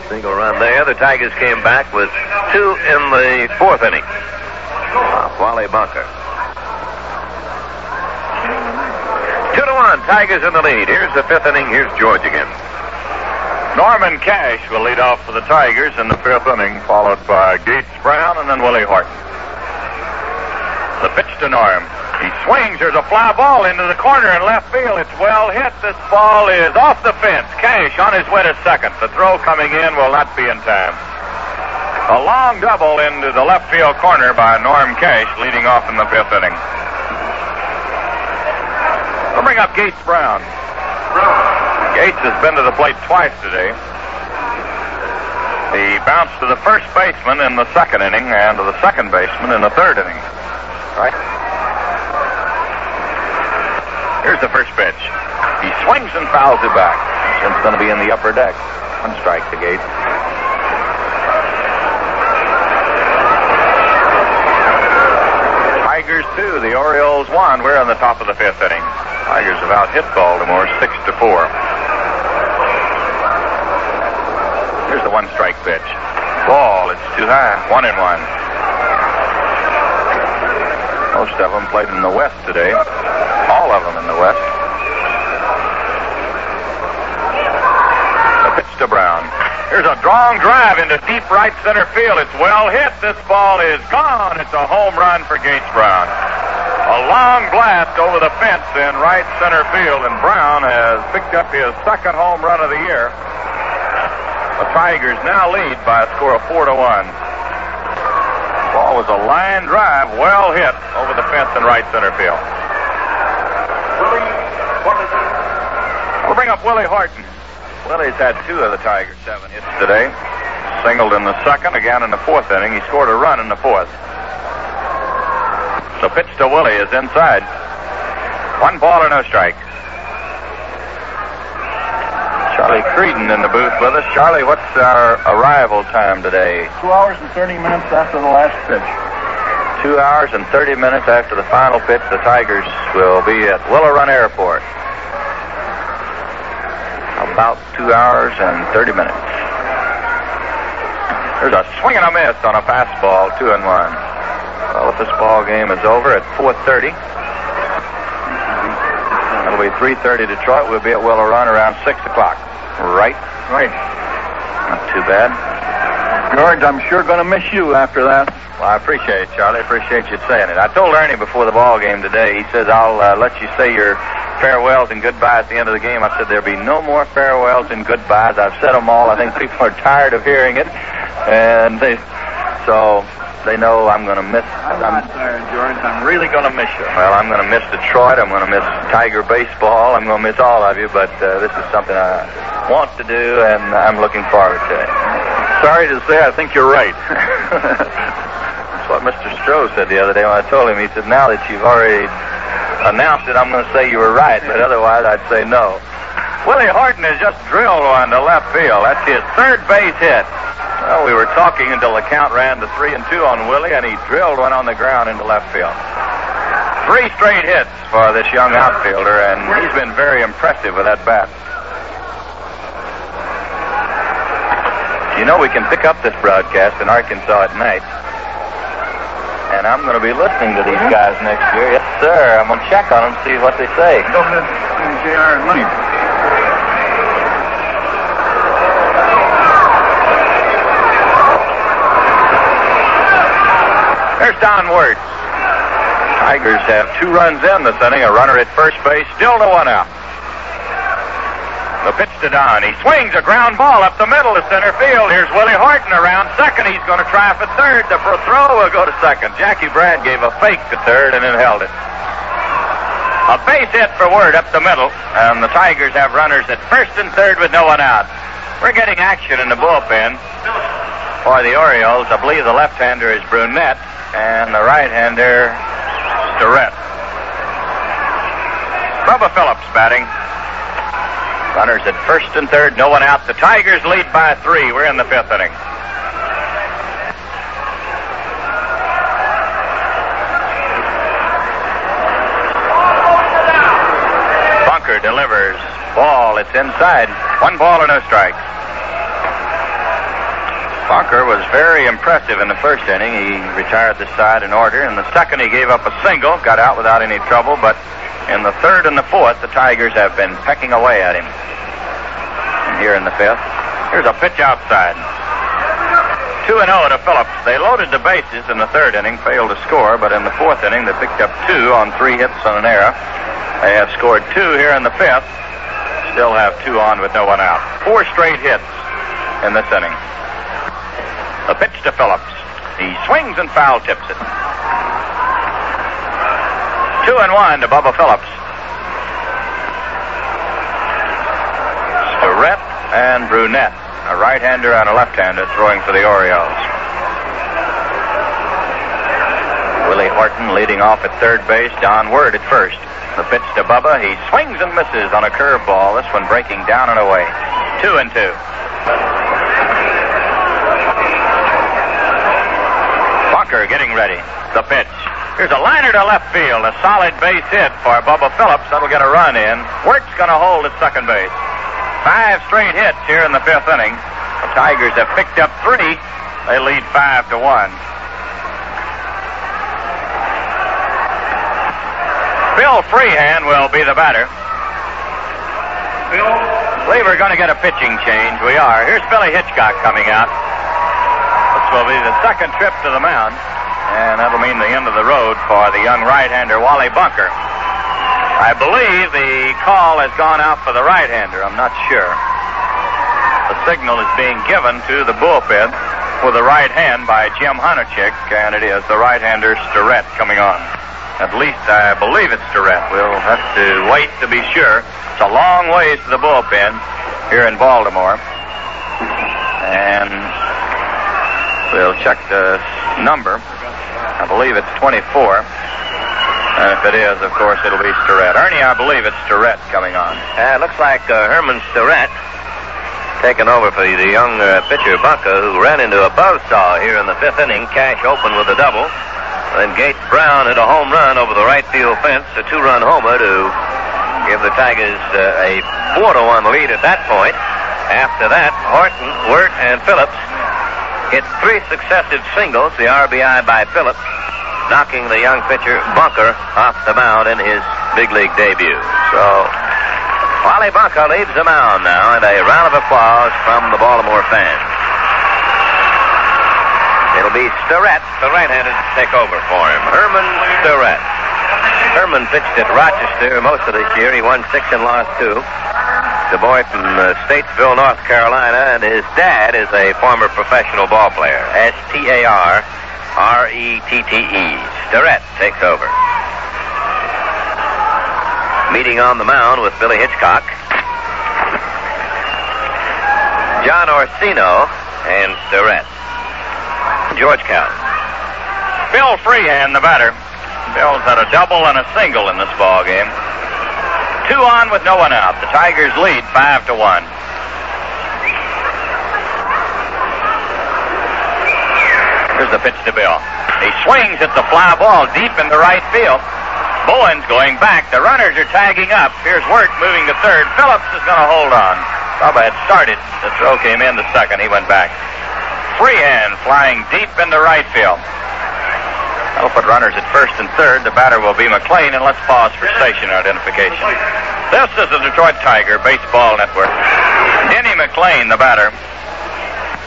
A: Single run there. The Tigers came back with two in the fourth inning. Off Wally Bunker. Two to one. Tigers in the lead. Here's the fifth inning. Here's George again.
B: Norman Cash will lead off for the Tigers in the fifth inning, followed by Gates Brown and then Willie Horton. The pitch to Norm. He swings. There's a fly ball into the corner in left field. It's well hit. This ball is off the fence. Cash on his way to second. The throw coming in will not be in time. A long double into the left field corner by Norm Cash, leading off in the fifth inning. We'll bring up Gates Brown. Gates has been to the plate twice today. He bounced to the first baseman in the second inning and to the second baseman in the third inning. Right. Here's the first pitch. He swings and fouls it back. It's going to be in the upper deck. One strike to Gates. Tigers two, the Orioles one. We're on the top of the fifth inning. Tigers have out hit Baltimore six to four. Here's the one strike pitch. Ball, it's too high. One and one. Most of them played in the West today. All of them in the West. The pitch to Brown. Here's a strong drive into deep right center field. It's well hit. This ball is gone. It's a home run for Gates Brown. A long blast over the fence in right center field, and Brown has picked up his second home run of the year. The Tigers now lead by a score of four to one. Ball was a line drive, well hit over the fence in right center field. We'll bring up Willie Horton. Willie's had two of the Tigers' seven hits today. Singled in the second, again in the fourth inning. He scored a run in the fourth. So pitch to Willie is inside. One ball or no strike. Charlie Creedon in the booth with us. Charlie, what's our arrival time today?
F: Two hours and 30 minutes after the last pitch.
B: Two hours and 30 minutes after the final pitch, the Tigers will be at Willow Run Airport. About two hours and 30 minutes. There's a swing and a miss on a fastball, two and one. Well, if this ball game is over at 4:30, it'll be 3:30 Detroit. We'll be at Willow Run around six o'clock. Right?
F: Right.
B: Not too bad.
F: George, I'm sure going to miss you after that.
B: Well, I appreciate it, Charlie. I appreciate you saying it. I told Ernie before the ball game today. He says I'll uh, let you say your farewells and goodbyes at the end of the game. I said there'll be no more farewells and goodbyes. I've said them all. I think people are tired of hearing it, and they so they know I'm going to miss.
F: I'm not tired, George. I'm really going to miss you.
B: Well, I'm going to miss Detroit. I'm going to miss Tiger baseball. I'm going to miss all of you, but uh, this is something I want to do, and I'm looking forward to it.
F: Sorry to say, I think you're right. *laughs*
B: That's what Mr. Stroh said the other day when I told him. He said, now that you've already announced it, I'm going to say you were right, but otherwise I'd say no. Willie Horton has just drilled one to left field. That's his third base hit. Well, we were talking until the count ran to three and two on Willie, and he drilled one on the ground into left field. Three straight hits for this young outfielder, and he's been very impressive with that bat. You know, we can pick up this broadcast in Arkansas at night. And I'm going to be listening to these guys next year. Yes, sir. I'm going to check on them, see what they say.
F: Go ahead, JR and money.
B: There's Don Wert. Tigers have two runs in this inning, a runner at first base, still to one out. The pitch to Don. He swings a ground ball up the middle of center field. Here's Willie Horton around second. He's going to try for third. The throw will go to second. Jackie Brandt gave a fake to third and then held it. A base hit for Wert up the middle, and the Tigers have runners at first and third with no one out. We're getting action in the bullpen for the Orioles. I believe the left-hander is Brunet, and the right-hander Starrette. Bubba Phillips batting. Runners at first and third, no one out. The Tigers lead by three. We're in the fifth inning. Bunker delivers. Ball, it's inside. One ball or no strikes. Bunker was very impressive in the first inning. He retired the side in order. In the second, he gave up a single, got out without any trouble, but in the third and the fourth, the Tigers have been pecking away at him. And here in the fifth, here's a pitch outside. 2 and 0 to Phillips. They loaded the bases in the third inning, failed to score, but in the fourth inning, they picked up two on three hits on an error. They have scored two here in the fifth, still have two on with no one out. Four straight hits in this inning. A pitch to Phillips. He swings and foul tips it. Two and one to Bubba Phillips. Starrette and Brunet a right-hander and a left-hander throwing for the Orioles. Willie Horton leading off at third base, Don Wert at first. The pitch to Bubba, he swings and misses on a curveball, this one breaking down and away. Two and two. Bunker getting ready. The pitch. Here's a liner to left field, a solid base hit for Bubba Phillips. That'll get a run in. Wert's going to hold at second base. Five straight hits here in the fifth inning. The Tigers have picked up three. They lead five to one. Bill Freehan will be the batter.
C: Bill.
B: believe we're going to get a pitching change. We are. Here's Billy Hitchcock coming out. This will be the second trip to the mound, and that'll mean the end of the road for the young right-hander Wally Bunker. I believe the call has gone out for the right-hander. I'm not sure. The signal is being given to the bullpen with the right hand by Jim Honochick, and it is the right-hander Starrette coming on. At least I believe it's Starrette. We'll have to wait to be sure. It's a long ways to the bullpen here in Baltimore. And we'll check the number. I believe it's 24. And if it is, of course, it'll be Starrette. Ernie, I believe it's Starrette coming on.
A: Uh, looks like uh, Herman Starrette taking over for the young uh, pitcher Bunker, who ran into a buzzsaw here in the fifth inning. Cash opened with a double. Then Gates Brown hit a home run over the right field fence, a two-run homer to give the Tigers uh, a four to one lead at that point. After that, Horton, Wert, and Phillips hit three successive singles, the RBI by Phillips, knocking the young pitcher Bunker off the mound in his big league debut. So Wally Bunker leaves the mound now, and a round of applause from the Baltimore fans. It'll be Starrette, the right-hander, to take over for him. Herman Starrette. Herman pitched at Rochester most of this year. He won six and lost two. The boy from uh, Statesville, North Carolina, and his dad is a former professional ball player. S-T-A-R-R-E-T-T-E. Starrette takes over. Meeting on the mound with Billy Hitchcock. John Orsino and Starrette. George Count.
B: Bill Freehan, the batter. Bill's had a double and a single in this ball game. Two on with no one out. The Tigers lead five to one. Here's the pitch to Bill. He swings at the fly ball deep in the right field. Bowens going back. The runners are tagging up. Here's Wert moving to third. Phillips is going to hold on. Bubba had started. The throw came in the second. He went back. Freehan flying deep into right field. That'll put runners at first and third. The batter will be McLain, and let's pause for station identification. This is the Detroit Tiger Baseball Network. Denny McLain, the batter.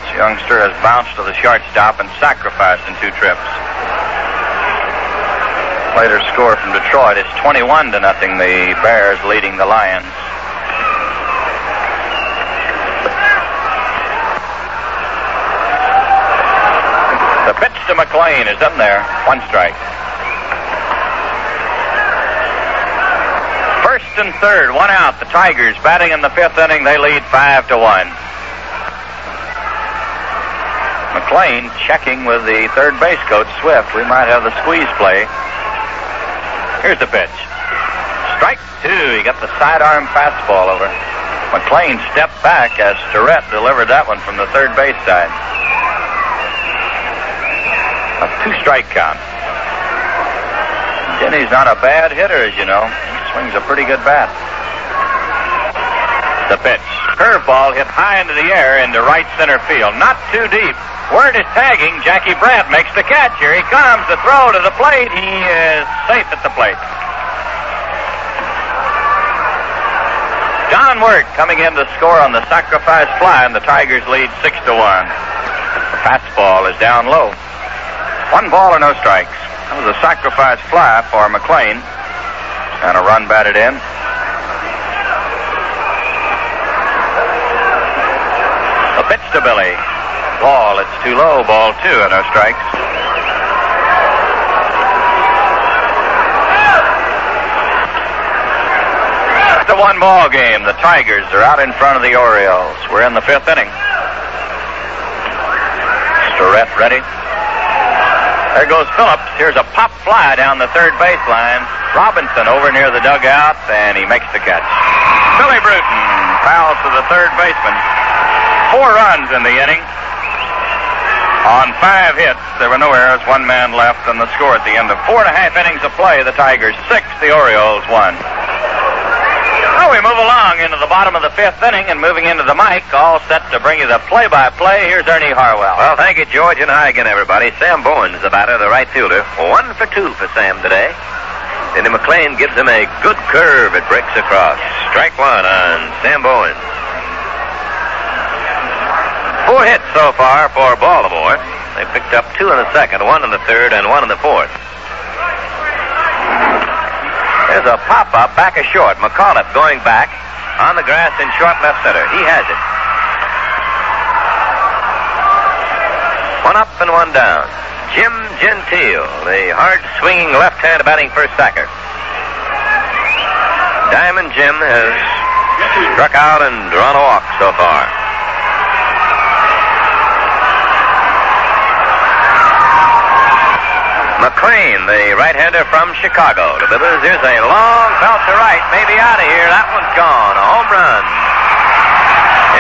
B: This youngster has bounced to the shortstop and sacrificed in two trips. Later score from Detroit is 21 to nothing. The Bears leading the Lions. Pitch to McLain is in there. One strike. First and third, one out. The Tigers batting in the fifth inning. They lead five to one. McLain checking with the third base coach Swift. We might have the squeeze play. Here's the pitch. Strike two. He got the sidearm fastball over. McLain stepped back as Starrette delivered that one from the third base side. A two strike count. Denny's not a bad hitter, as you know. He swings a pretty good bat. The pitch. Curveball hit high into the air into right center field. Not too deep. Wert is tagging. Jackie Brandt makes the catch. Here he comes. The throw to the plate. He is safe at the plate. John Wert coming in to score on the sacrifice fly, and the Tigers lead six to one. The fastball is down low. One ball or no strikes. That was a sacrifice fly for McLain, and a run batted in. The pitch to Billy. Ball, it's too low. Ball two, and no strikes. It's a one ball game. The Tigers are out in front of the Orioles. We're in the fifth inning. Ref ready. There goes Phillips. Here's a pop fly down the third baseline. Robinson over near the dugout, and he makes the catch. Billy Bruton fouls to the third baseman. Four runs in the inning. On five hits, there were no errors, one man left, and the score at the end of four and a half innings of play, the Tigers six, the Orioles one. We move along into the bottom of the fifth inning and moving into the mic, all set to bring you the play-by-play. Here's Ernie Harwell.
A: Well, thank you, George, and hi again, everybody. Sam Bowens, the batter, the right fielder. One for two for Sam today. Denny McLain gives him a good curve. It breaks across. Strike one on Sam Bowens. Four hits so far for Baltimore. They picked up two in the second, one in the third, and one in the fourth. There's a pop-up back of short. McAuliffe going back on the grass in short left center. He has it. One up and one down. Jim Gentile, the hard-swinging left-hand batting first sacker. Diamond Jim has struck out and drawn a walk so far. McLain, the right-hander from Chicago. To Bibbers, here's a long belt to right, maybe out of here. That one's gone. A home run.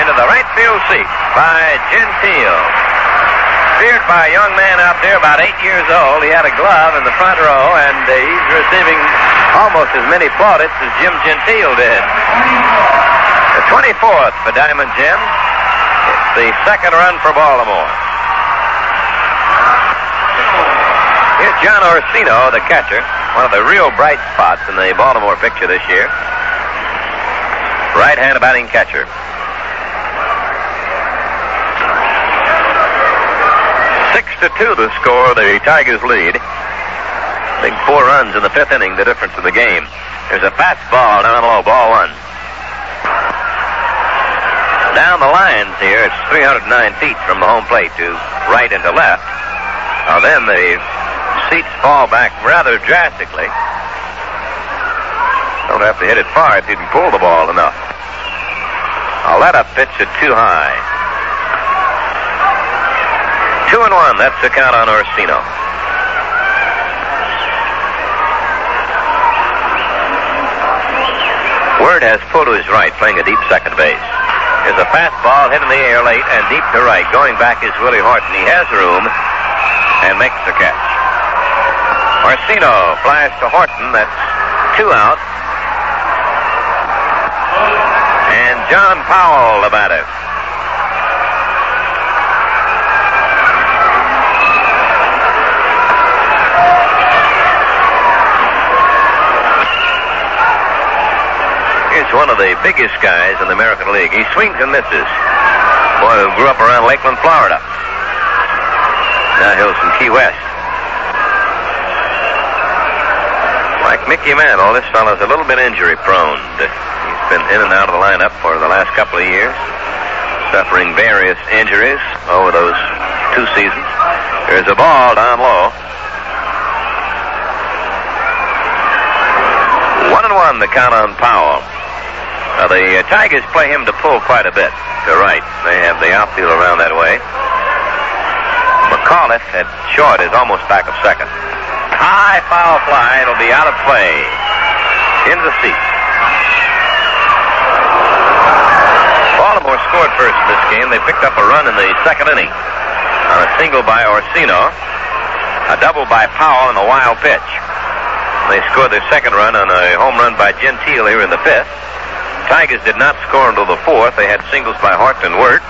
A: Into the right field seat by Gentile. Steered by a young man out there about eight years old. He had a glove in the front row, and uh, he's receiving almost as many plaudits as Jim Gentile did. The 24th for Diamond Jim. It's the second run for Baltimore. Here's John Orsino, the catcher, one of the real bright spots in the Baltimore picture this year. Right-hand batting catcher. Six to two the score. The Tigers lead. Big four runs in the fifth inning, the difference in the game. There's a fastball down low, ball one. Down the lines here, it's 309 feet from the home plate to right and to left. Now then the seats fall back rather drastically. Don't have to hit it far if you can pull the ball enough. A let up pitch is too high. Two and one. That's the count on Orsino. Wert has pulled to his right, playing a deep second base. There's a fastball hit in the air late and deep to right. Going back is Willie Horton. He has room and makes the catch. Orsino flies to Horton. That's two out. And John Powell, the batter. Here's one of the biggest guys in the American League. He swings and misses. Boy who grew up around Lakeland, Florida. Now he's from Key West. Like Mickey Mantle, this fellow's a little bit injury prone. He's been in and out of the lineup for the last couple of years, suffering various injuries over those two seasons. There's a ball down low. One and one, the count on Powell. Now, the uh, Tigers play him to pull quite a bit to right. They have the outfield around that way. McAuliffe at short is almost back of second. High foul fly. It'll be out of play. In the seat. Baltimore scored first in this game. They picked up a run in the second inning on a single by Orsino, a double by Powell, and a wild pitch. They scored their second run on a home run by Gentile here in the fifth. Tigers did not score until the fourth. They had singles by Hart and Wert.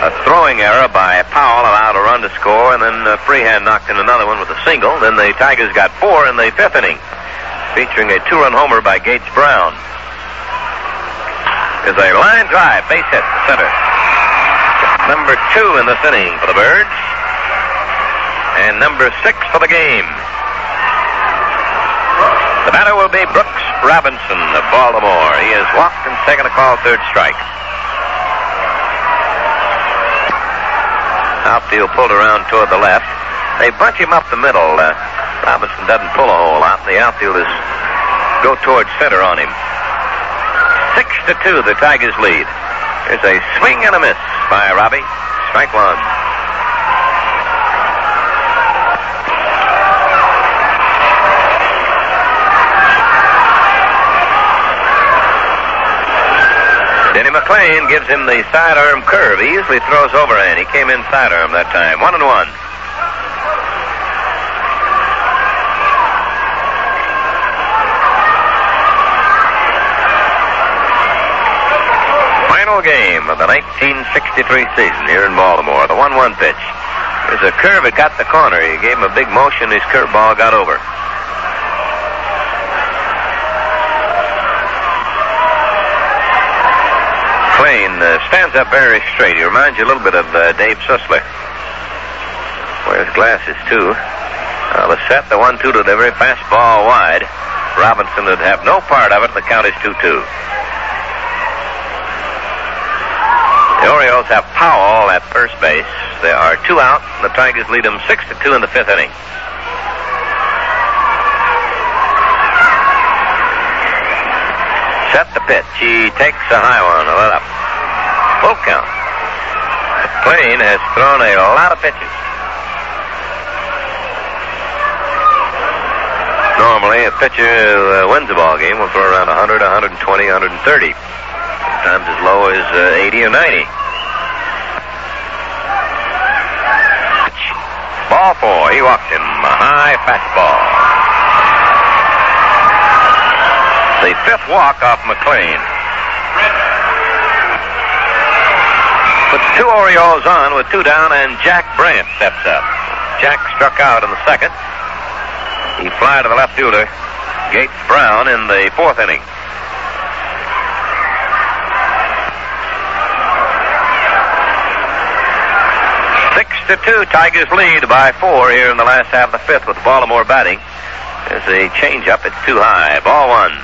A: A throwing error by Powell allowed a run to score, and then uh, Freehan knocked in another one with a single. Then the Tigers got four in the fifth inning, featuring a two-run homer by Gates Brown. Is a line drive, base hit center. Number two in this inning for the Birds, and number six for the game. The batter will be Brooks Robinson of Baltimore. He has walked and taken a call third strike. Outfield pulled around toward the left. They bunch him up the middle. Uh, Robinson doesn't pull a whole lot. The outfielders go towards center on him. Six to two, the Tigers lead. There's a swing and a miss by Robbie. Strike one. Jimmy McLain gives him the sidearm curve. He usually throws overhand. He came in sidearm that time. One and one. Final game of the 1963 season here in Baltimore. The 1-1 pitch. There's a curve. It got the corner. He gave him a big motion. His curveball got over. Uh, stands up very straight. He reminds you a little bit of uh, Dave Sisler. Wears glasses, too. Uh, the set, the 1 2 delivery, fastball wide. Robinson would have no part of it. The count is 2 2. The Orioles have Powell at first base. There are two out. The Tigers lead them 6 to 2 in the fifth inning. Set the pitch. He takes a high one, let up. Full count. McLain has thrown a lot of pitches. Normally, a pitcher uh, wins a ball game will throw around 100, 120, 130. Sometimes as low as uh, 80 or 90. Ball four. He walks him. A high fastball. The fifth walk off McLain. Puts two Orioles on with two down, and Jack Brandt steps up. Jack struck out in the second. He fly to the left fielder, Gates Brown, in the fourth inning. Six to two, Tigers lead by four here in the last half of the fifth with Baltimore batting. There's a changeup. It's too high. Ball one.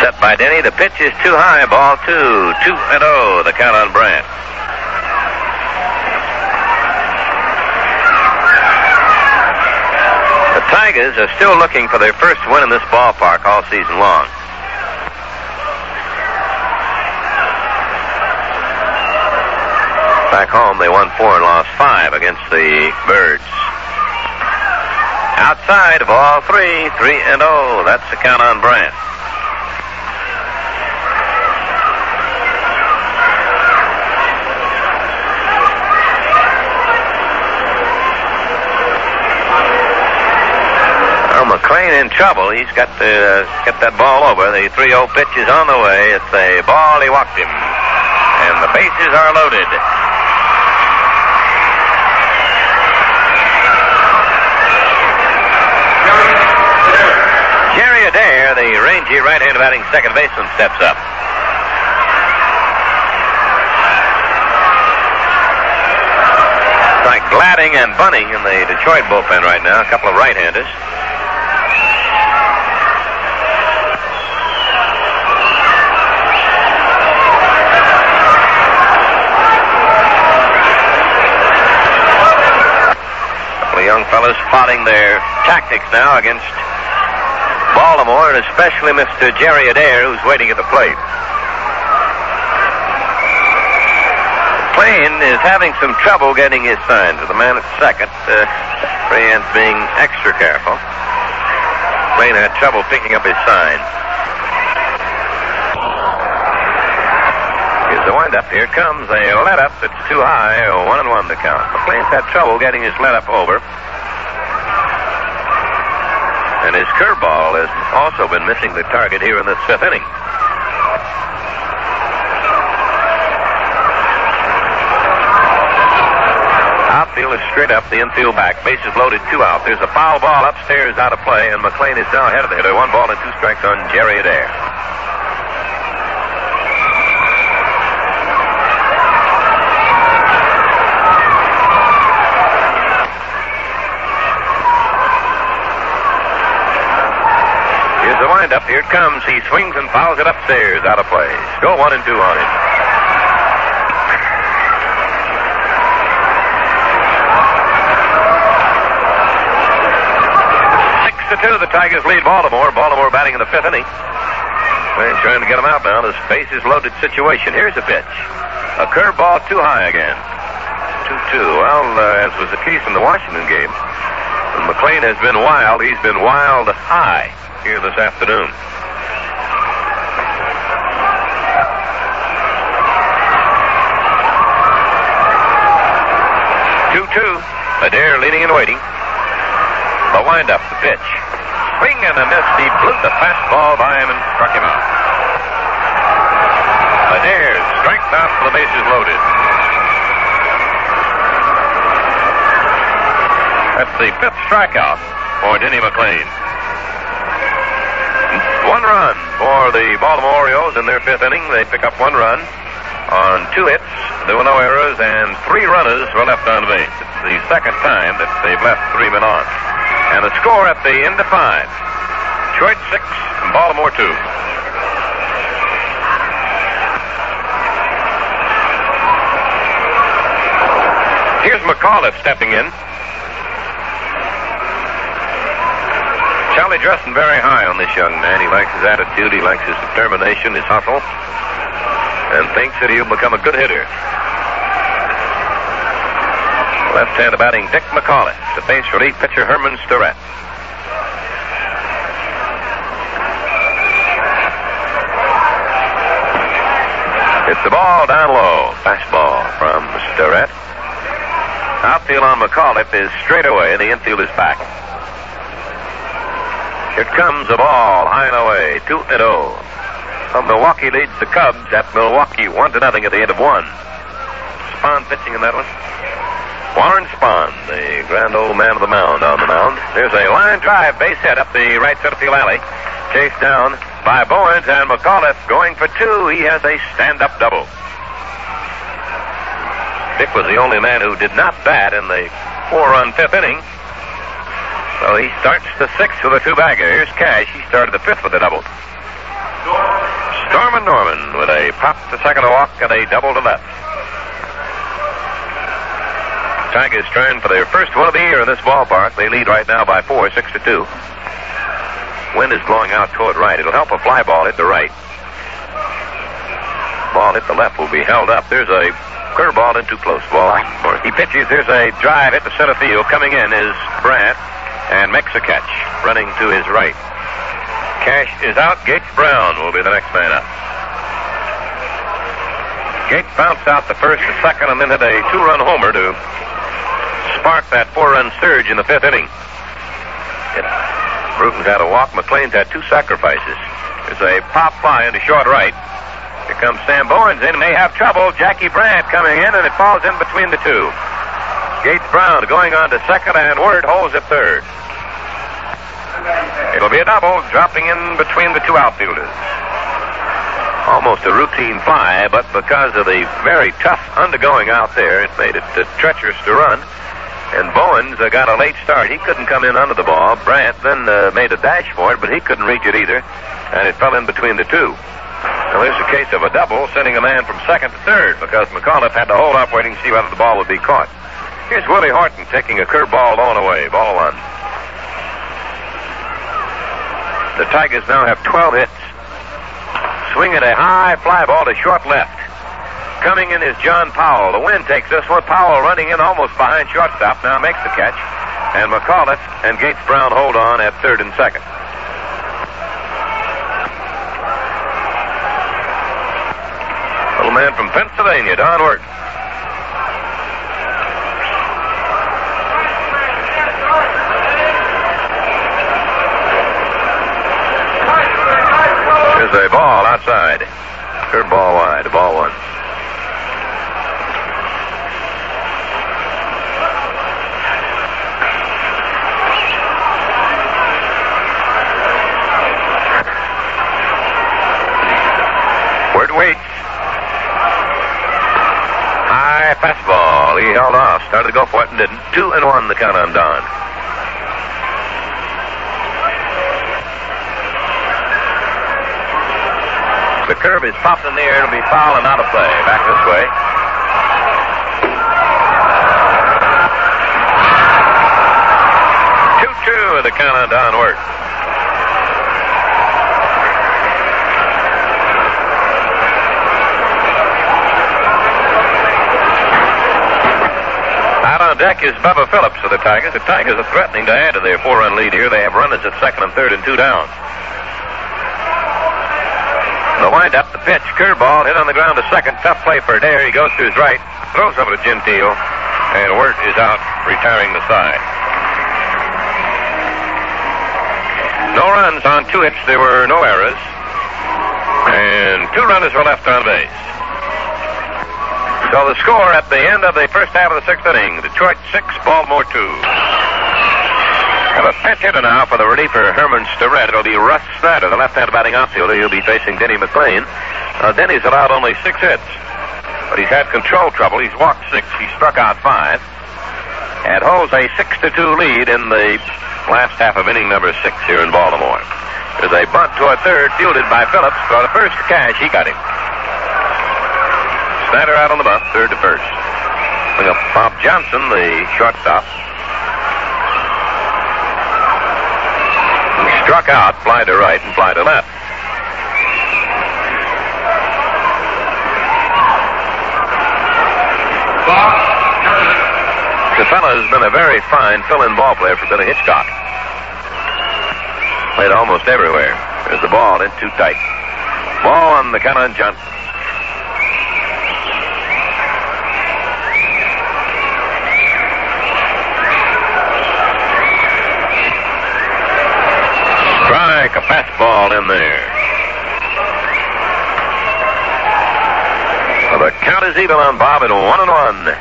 A: Set by Denny. The pitch is too high. Ball two. Two and oh. The count on Brandt. The Tigers are still looking for their first win in this ballpark all season long. Back home, they won four and lost five against the Birds. Outside, of ball three, three and oh. That's the count on Brandt. Well, in trouble. He's got to uh, get that ball over. The 3-0 pitch is on the way. It's a ball. He walked him. And the bases are loaded. Jerry Adair, the rangy right-hand batting second baseman, steps up. Like Gladding and Bunning in the Detroit bullpen right now, a couple of right-handers. Fellas plotting their tactics now against Baltimore, and especially Mr. Jerry Adair, who's waiting at the plate. McLain is having some trouble getting his sign to the man at second. Uh, being extra careful. McLain had trouble picking up his sign. Here's the windup. Here comes. A let up. It's too high. One and one to count. McLain's had trouble getting his let up over. And his curveball has also been missing the target here in this fifth inning. Outfield is straight up, the infield back. Bases loaded, two out. There's a foul ball upstairs out of play, and McLain is now ahead of the hitter. One ball and two strikes on Jerry Adair. Here's the windup. Here it comes. He swings and fouls it upstairs, out of play. Go one and two on him. Six to two. The Tigers lead Baltimore. Baltimore batting in the fifth inning. They're trying to get him out now. This bases loaded situation. Here's a pitch. A curveball too high again. 2 2. Well, uh, as was the case in the Washington game, McLain has been wild. He's been wild high here this afternoon. Two two. Adair leaning and waiting. The windup, the pitch. Swing and a miss. He blew the fastball by him and struck him out. Adair strikes out for the bases loaded. That's the fifth strikeout for Denny McLain. One run for the Baltimore Orioles in their fifth inning. They pick up one run on two hits. There were no errors, and three runners were left on base. It's the second time that they've left three men on. And the score at the end of five Detroit six, Baltimore two. Here's McAuliffe stepping in. Charlie Dressen very high on this young man. He likes his attitude, he likes his determination, his hustle, and thinks that he'll become a good hitter. Left-hand batting Dick McAuliffe to face relief pitcher Herman Starrette. It's the ball down low. Fastball from Starrette. Outfield on McAuliffe is straight away. The infield is back. Here comes the ball high and away. 2 and 0. So Milwaukee leads the Cubs at Milwaukee 1 to nothing at the end of one. Spahn pitching in that one. Warren Spahn, the grand old man of the mound on the mound. There's a line drive base hit up the right center field alley. Chased down by Bowens and McAuliffe going for two. He has a stand-up double. Dick was the only man who did not bat in the four-run fifth inning. So he starts the sixth with a two-bagger. Here's Cash. He started the fifth with a double. Storm and Norman with a pop to second, walk, and a double to left. Tigers trying for their first one of the year in this ballpark. They lead right now by four, six to two. Wind is blowing out toward right. It'll help a fly ball hit the right. Ball hit the left will be held up. There's a curveball in too close. Ball. He pitches. There's a drive hit the center field. Coming in is Brandt and makes a catch, running to his right. Cash is out. Gates Brown will be the next man up. Gates bounced out the first and second, and then hit a two-run homer to spark that four-run surge in the fifth inning. Bruton's had a walk. McLain's had two sacrifices. There's a pop fly into short right. Here comes Sam Bowens in. May have trouble. Jackie Brandt coming in, and it falls in between the two. Gates Brown going on to second, and Wert holds at third. It'll be a double, dropping in between the two outfielders. Almost a routine fly, but because of the very tough undergoing out there, it made it uh, treacherous to run. And Bowens uh, got a late start. He couldn't come in under the ball. Brandt then uh, made a dash for it, but he couldn't reach it either, and it fell in between the two. Now, there's a case of a double, sending a man from second to third because McAuliffe had to hold up waiting to see whether the ball would be caught. Here's Willie Horton taking a curveball and away. Ball one. The Tigers now have 12 hits. Swing a high fly ball to short left. Coming in is John Powell. The wind takes this one. Powell running in almost behind shortstop. Now makes the catch. And McAuliffe and Gates Brown hold on at third and second. Little man from Pennsylvania, Don. Here's a ball outside. Curve ball wide, ball one. Wert waits. High fastball. He held off. Started to go for it and didn't. Two and one the count on Don. The curve is popped in the air. It'll be foul and out of play. Back this way. Two-two with the count on Don Wert. deck is Bubba Phillips for the Tigers. The Tigers are threatening to add to their four-run lead here. They have runners at second and third and two down. The windup, the pitch, curveball, hit on the ground to second. Tough play for Adair. He goes to his right, throws over to Gentile, and Wert is out, retiring the side. No runs on two hits. There were no errors. And two runners were left on base. So the score at the end of the first half of the sixth inning, Detroit 6, Baltimore 2. Have a pitch hitter now for the reliever, Herman Starrette. It'll be Russ Snyder, the left-handed batting outfielder. He'll be facing Denny McLain. Uh, Denny's allowed only six hits, but he's had control trouble. He's walked six. He struck out five. And holds a 6-2 lead in the last half of inning number six here in Baltimore. There's a bunt toward third, fielded by Phillips. For the first Cash, he got him. Snyder out on the bunt, third to first. Bring up Bob Johnson, the shortstop, struck out, fly to right and fly to left. The fellow has been a very fine fill-in ball player for Billy Hitchcock. Played almost everywhere. There's the ball in too tight. Ball on the count on Johnson. Fastball in there. Well, the count is even on Bob at one and one.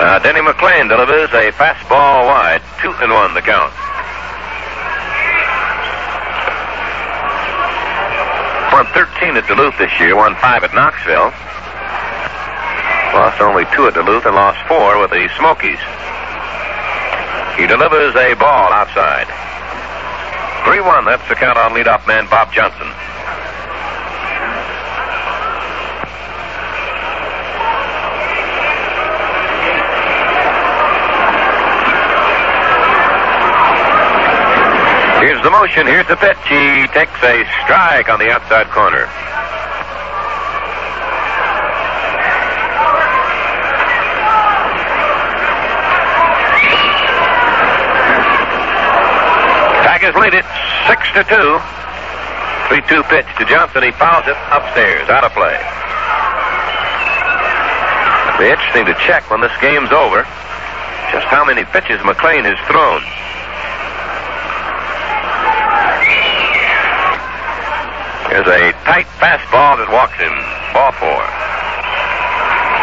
A: Uh, Denny McLain delivers a fastball wide, two and one the count. Won 13 at Duluth this year, won five at Knoxville. Lost only two at Duluth and lost four with the Smokies. He delivers a ball outside. 3 1, that's the count on leadoff man Bob Johnson. Here's the motion. Here's the pitch. He takes a strike on the outside corner. Tigers lead it six to two. Three-two pitch to Johnson. He fouls it upstairs, out of play. It'll be interesting to check when this game's over just how many pitches McLain has thrown. There's a tight fastball that walks him. Ball four.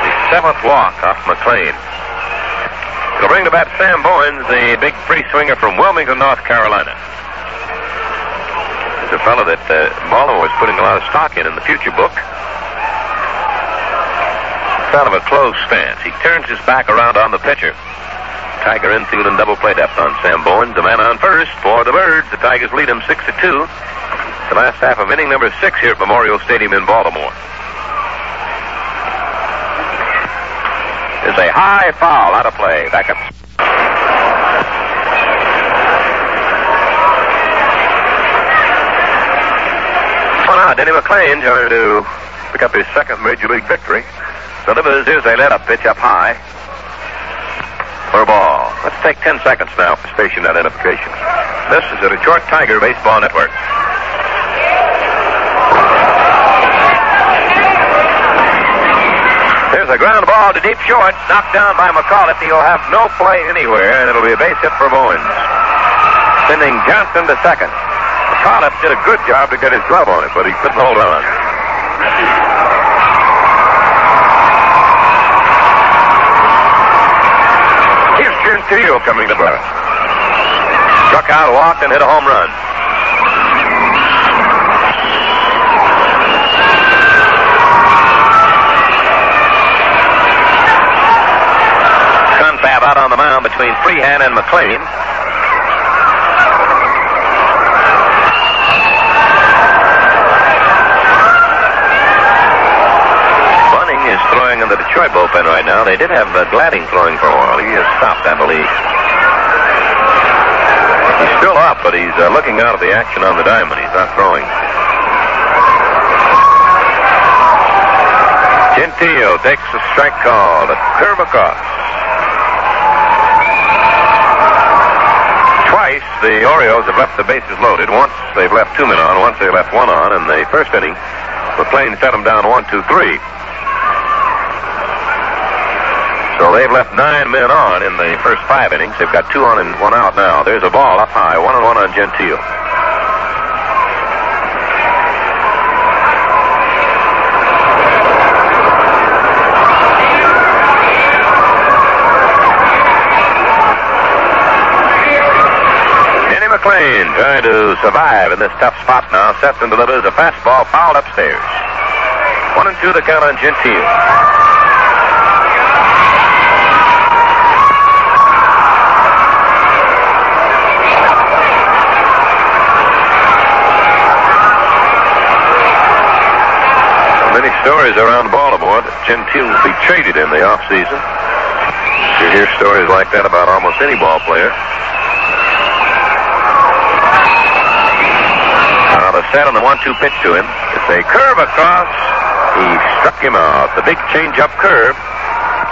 A: The seventh walk off McLain. It'll bring to bat Sam Bowens, the big free swinger from Wilmington, North Carolina. There's a fellow that uh, Baltimore is putting a lot of stock in in the future book. Kind of a close stance. He turns his back around on the pitcher. Tiger infield and double play depth on Sam Bowens. The man on first for the Birds. The Tigers lead him six to two. The last half of inning number six here at Memorial Stadium in Baltimore. There's a high foul out of play. Back up. Denny McLain trying to pick up his second major league victory. Delivers. Here's a let-up pitch up high for a ball. Let's take 10 seconds now for station identification. This is the Detroit Tiger Baseball Network. There's a ground ball to deep short, knocked down by McAuliffe. He'll have no play anywhere, and it'll be a base hit for Bowens. Sending Johnson to second. McAuliffe did a good job to get his glove on it, but he couldn't hold on. Here's Gentile coming to bat. Struck out, walked, and hit a home run. Confab out on the mound between Freehan and McLain. Bunning is throwing in the Detroit bullpen right now. They did have uh, Gladding throwing for a while. He has stopped, I believe. He's still up, but he's uh, looking out of the action on the diamond. He's not throwing. Gentile takes a strike call. Curve across. Twice the Orioles have left the bases loaded. Once they've left two men on, once they left one on. In the first inning, McLain set them down one, two, three. So they've left nine men on in the first five innings. They've got two on and one out now. There's a ball up high, one and one on Gentile. McLain trying to survive in this tough spot now. Sets and delivers a fastball fouled upstairs. One and two the count on Gentile. Stories around Baltimore that Gentile will be traded in the offseason. You hear stories like that about almost any ball player. Now the set on the one-two pitch to him. It's a curve across. He struck him out. The big change-up curve.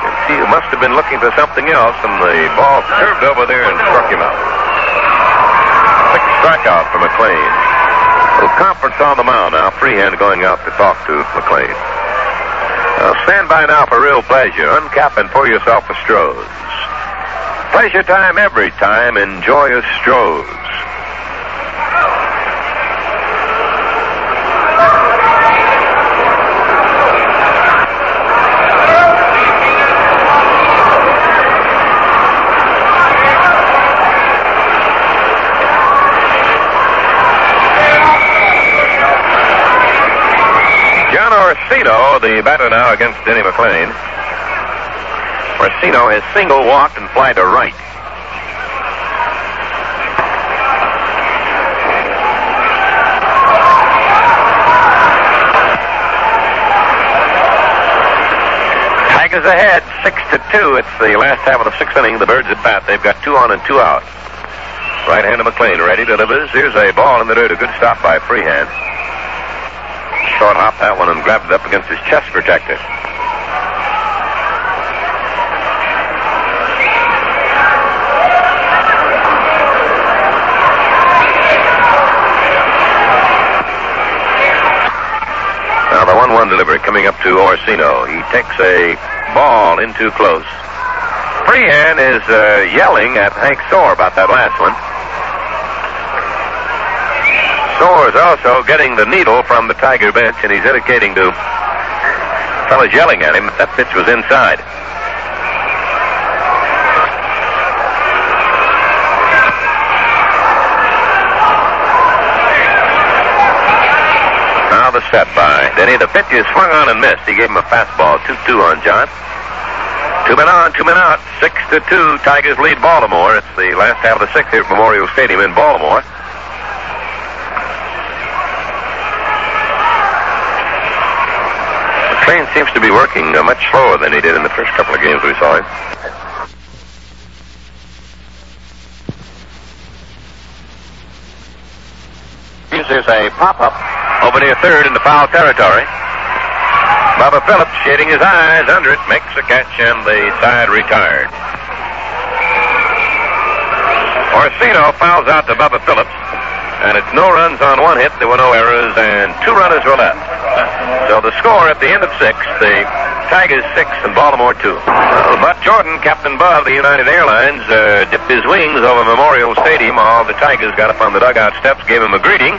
A: Gentile must have been looking for something else, and the ball curved over there and struck him out. Quick strikeout for McLain. Conference on the mound now. Freehan going out to talk to McLain. Now stand by now for real pleasure. Uncap and pour yourself a Stroh's. Pleasure time every time. Enjoy a Stroh's. Orsino, the batter now against Denny McLain. Orsino has single walked and fly to right. Tigers ahead, six to two. It's the last half of the sixth inning. The Birds at bat. They've got two on and two out. Right hand of McLain ready delivers. Here's a ball in the dirt. A good stop by Freehan. Short hop that one and grabbed it up against his chest protector. Now the 1-1 delivery coming up to Orsino. He takes a ball in too close. Freehan is uh, yelling at Hank Soar about that last one. Soar is also getting the needle from the Tiger bench, and he's indicating to fellas yelling at him that that pitch was inside. Now the set by Denny. The pitch is swung on and missed. He gave him a fastball, 2-2 on John. Two men on, two men out. Six to two. Tigers lead Baltimore. It's the last half of the sixth here at Memorial Stadium in Baltimore. McLain seems to be working uh, much slower than he did in the first couple of games we saw him. There's a pop-up over near third in the foul territory. Bubba Phillips shading his eyes under it, makes a catch, and the side retired. Orsino fouls out to Bubba Phillips, and it's no runs on one hit. There were no errors, and two runners were left. So the score at the end of six, the Tigers six and Baltimore two. Bud Jordan, Captain Bud of the United Airlines, uh, dipped his wings over Memorial Stadium. All the Tigers got up on the dugout steps, gave him a greeting.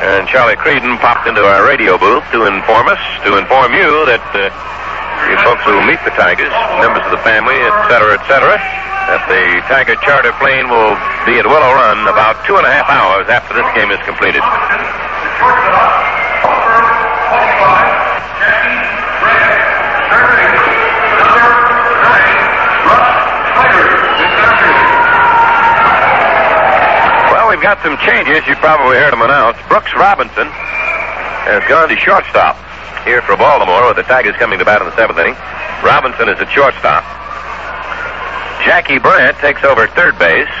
A: And Charlie Creedon popped into our radio booth to inform us, to inform you that uh, you folks who meet the Tigers, members of the family, etc., cetera, et cetera, that the Tiger charter plane will be at Willow Run about two and a half hours after this game is completed. Well, we've got some changes. You probably heard them announced. Brooks Robinson has gone to shortstop here for Baltimore with the Tigers coming to bat in the seventh inning. Robinson is at shortstop. Jackie Brandt takes over third base,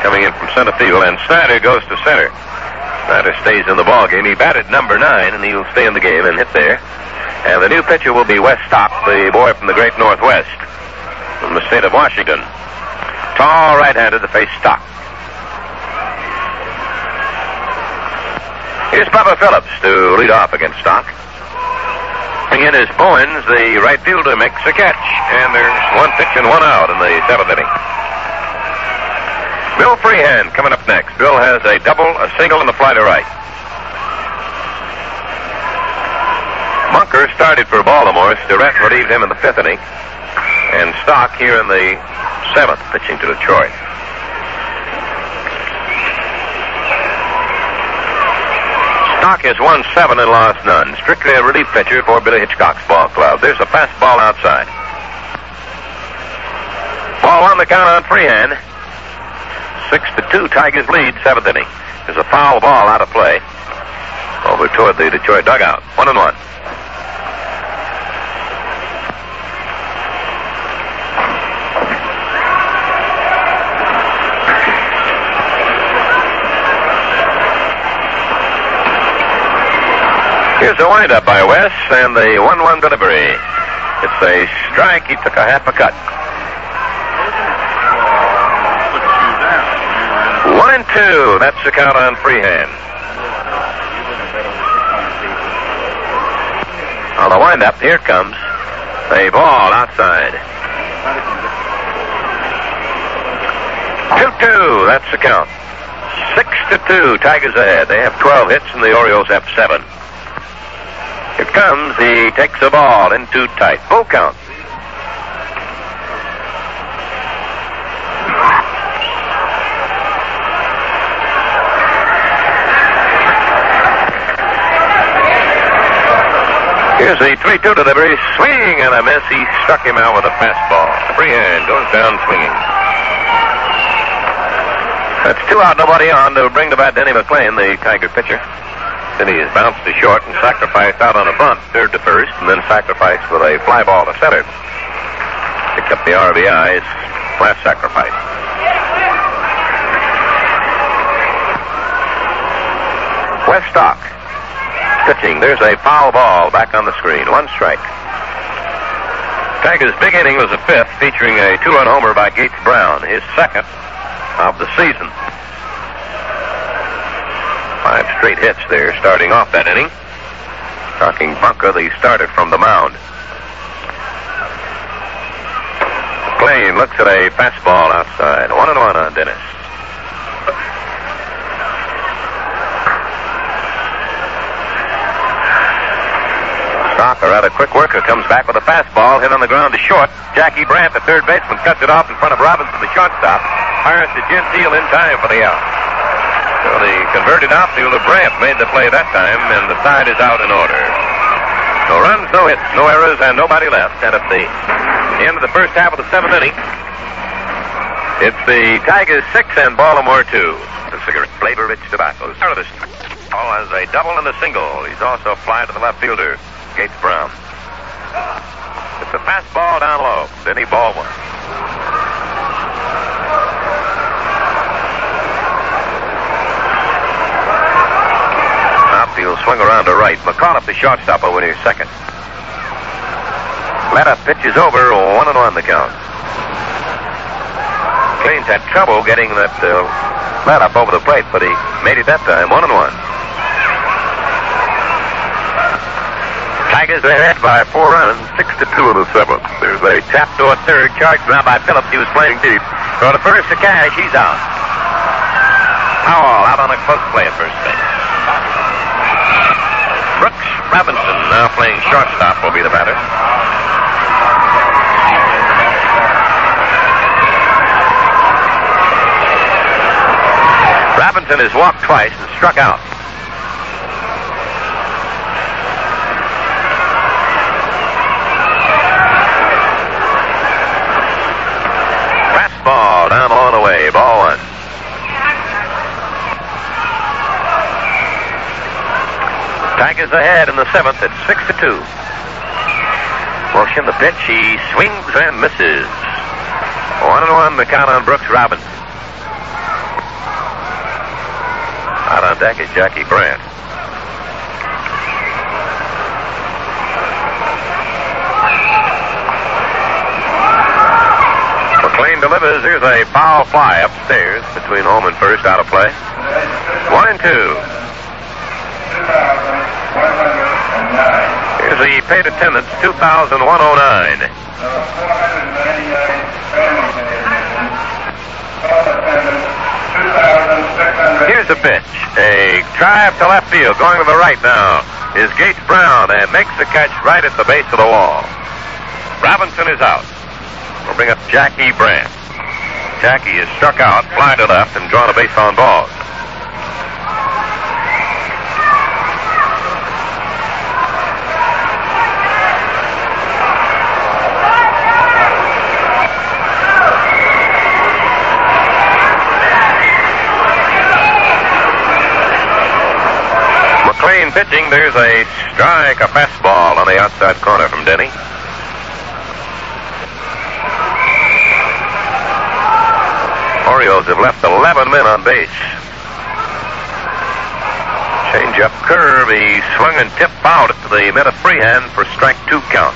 A: coming in from center field, and Snyder goes to center. Snyder stays in the ball game. He batted number nine, and he'll stay in the game and hit there. And the new pitcher will be Wes Stock, the boy from the great Northwest, from the state of Washington. Tall right-handed to face Stock. Here's Bubba Phillips to lead off against Stock. In his Bowens, the right fielder makes a catch, and there's one pitch and one out in the seventh inning. Bill Freehan coming up next. Bill has a double, a single, and a fly to right. Bunker started for Baltimore. Starrette relieved him in the fifth inning. And Stock here in the seventh, pitching to Detroit. Stock has won seven and lost none. Strictly a relief pitcher for Billy Hitchcock's ball club. There's a fastball outside. Ball on the count on Freehan. Six to two, Tigers lead, seventh inning. There's a foul ball out of play over toward the Detroit dugout. One and one. Here's a windup by Wes and the 1 1 delivery. It's a strike. He took a half a cut. One and two. That's the count on Freehan. On the windup, here comes a ball outside. 2 2. That's the count. 6 to 2. Tigers ahead. They have 12 hits and the Orioles have 7. Here comes. He takes the ball in too tight. Full count. Here's the 3 2 delivery. Swing and a miss. He struck him out with a fastball. Freehan goes down swinging. That's two out, nobody on to bring to bat Denny McLain, the Tiger pitcher. Then he is bounced to short and sacrificed out on a bunt, third to first, and then sacrificed with a fly ball to center. Picked up the RBI, his last sacrifice. Wes Stock pitching. There's a foul ball back on the screen. One strike. Tigers' big inning was a fifth, featuring a two-run homer by Gates Brown, his second of the season. Five straight hits there, starting off that inning. Talking Bunker, the starter from the mound. McLain looks at a fastball outside. One and one on Dennis. Stock, a rather quick worker, comes back with a fastball hit on the ground to short. Jackie Brandt, the third baseman, cuts it off in front of Robinson, the shortstop. Fires to Gentile in time for the out. So the converted outfielder Brandt made the play that time, and the side is out in order. No runs, no hits, no errors, and nobody left. And at the end of the first half of the seventh inning, it's the Tigers six and Baltimore two. The cigarette flavor-rich tobacco. Start of this. Oh, as a double and a single. He's also fly to the left fielder, Gates Brown. It's a fastball down low. Then he ball one. Outfield swing around to right. McAuliffe, the shortstop, over near second. Letta pitches over, one and one the count. Cleans had trouble getting that uh, up over the plate, but he made it that time, one and one. Tigers ahead by four runs, six to two in the seventh. There's a tap to a third, charged now by Phillips. He was playing deep. Throw to first to Cash. He's out. Powell out on a close play at first base. Brooks Robinson now playing shortstop will be the batter. Robinson has walked twice and struck out. Strike is ahead in the seventh at six to two. Motion the pitch. He swings and misses. One and one. The count on Brooks Robinson. Out on deck is Jackie Brandt. McLain delivers. Here's a foul fly upstairs between home and first out of play. One and two. The paid attendance, 2,109. Here's the pitch. A drive to left field, going to the right now, is Gates Brown and makes the catch right at the base of the wall. Robinson is out. We'll bring up Jackie Brandt. Jackie is struck out, fly to left, and drawn a base on ball. Pitching. There's a strike, a fastball on the outside corner from Denny. Orioles have left 11 men on base. Change up curve. He swung and tipped out to the mid of Freehan for strike two count.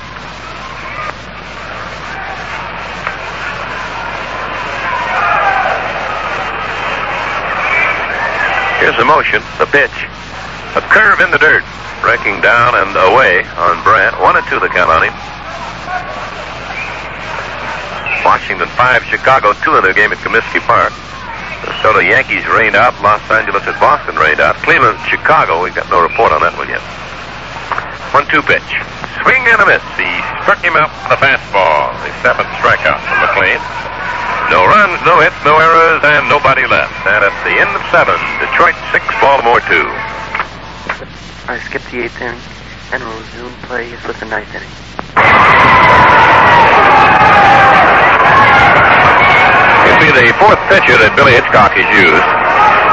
A: Here's the motion, the pitch. A curve in the dirt, breaking down and away on Brandt. One and two the count on him. Washington five, Chicago two in their game at Comiskey Park. The Minnesota Yankees rained out. Los Angeles at Boston rained out. Cleveland, Chicago. We've got no report on that one yet. One-two pitch. Swing and a miss. He struck him out with a fastball. The seventh strikeout for McLain. No runs, no hits, no errors, and nobody left. And at the end of seven, Detroit six, Baltimore two.
G: I skipped the eighth inning and resume play with the ninth inning.
A: It'll be the fourth pitcher that Billy Hitchcock has used.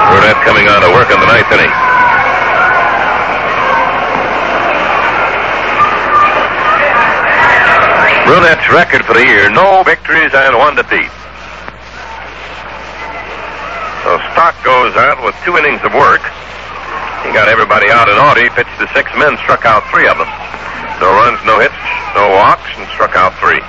A: Brunet coming on to work in the ninth inning. Brunet's record for the year, no victories and one defeat. So Stock goes out with two innings of work. He got everybody out in order. He pitched to six men, struck out three of them. No runs, no hits, no walks, and struck out three.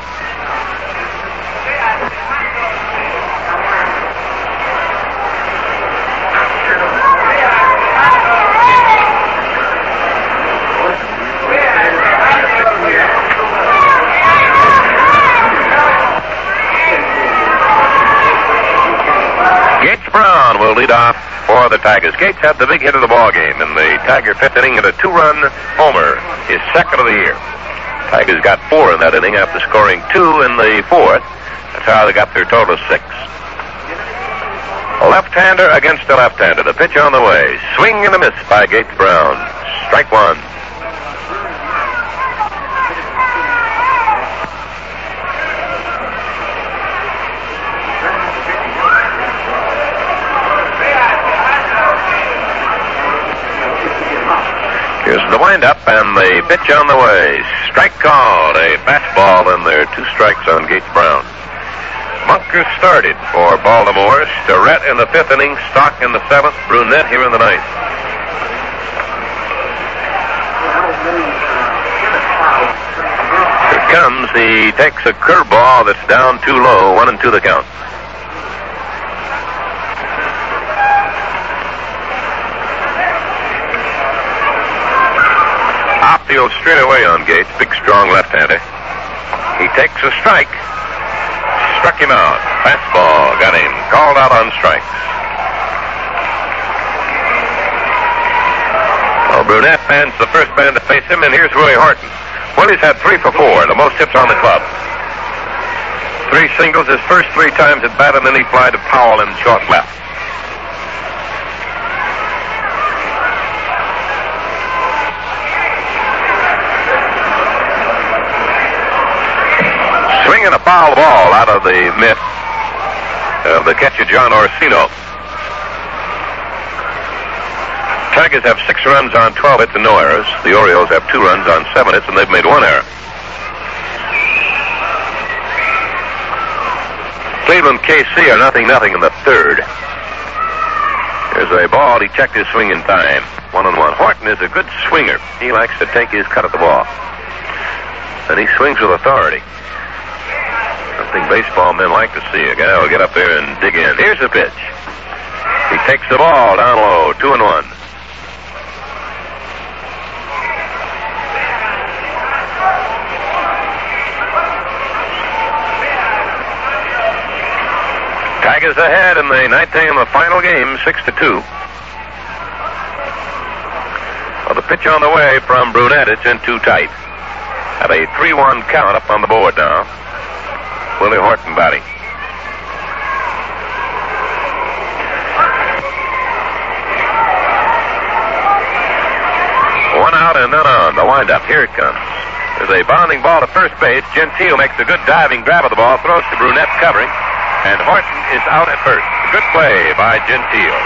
A: Lead off for the Tigers. Gates had the big hit of the ball game in the Tiger fifth inning at a two-run homer, his second of the year. Tigers got four in that inning after scoring two in the fourth. That's how they got their total of six. A left-hander against a left-hander. The pitch on the way. Swing and a miss by Gates Brown. Strike one. Here's the windup and the pitch on the way. Strike called. A fastball and there. Two strikes on Gates Brown. Bunker started for Baltimore. Starrette in the fifth inning. Stock in the seventh. Brunet here in the ninth. Here comes. He takes a curveball that's down too low. One and two the count. Outfield straight away on Gates. Big, strong left-hander. He takes a strike. Struck him out. Fastball got him. Called out on strikes. Well, Brunet man's the first man to face him, and here's Willie Horton. Willie's had three for four, the most hits on the club. Three singles his first three times at bat, and then he fly to Powell in short left. Swinging a foul ball out of the mitt of the catcher, John Orsino. Tigers have six runs on 12 hits and no errors. The Orioles have two runs on seven hits, and they've made one error. Cleveland KC are nothing nothing in the third. There's a ball. He checked his swing in time. One on one. Horton is a good swinger. He likes to take his cut at the ball. And he swings with authority. I think baseball men like to see a guy who'll get up there and dig in. Here's the pitch. He takes the ball down low, two and one. Tigers ahead in the ninth inning of the final game, six to two. Well, the pitch on the way from Brunet. It's in too tight. Have a 3-1 count up on the board now. Willie Horton batting. One out and then on. The windup. Here it comes. There's a bounding ball to first base. Gentile makes a good diving grab of the ball, throws to Brunet covering, and Horton is out at first. Good play by Gentile.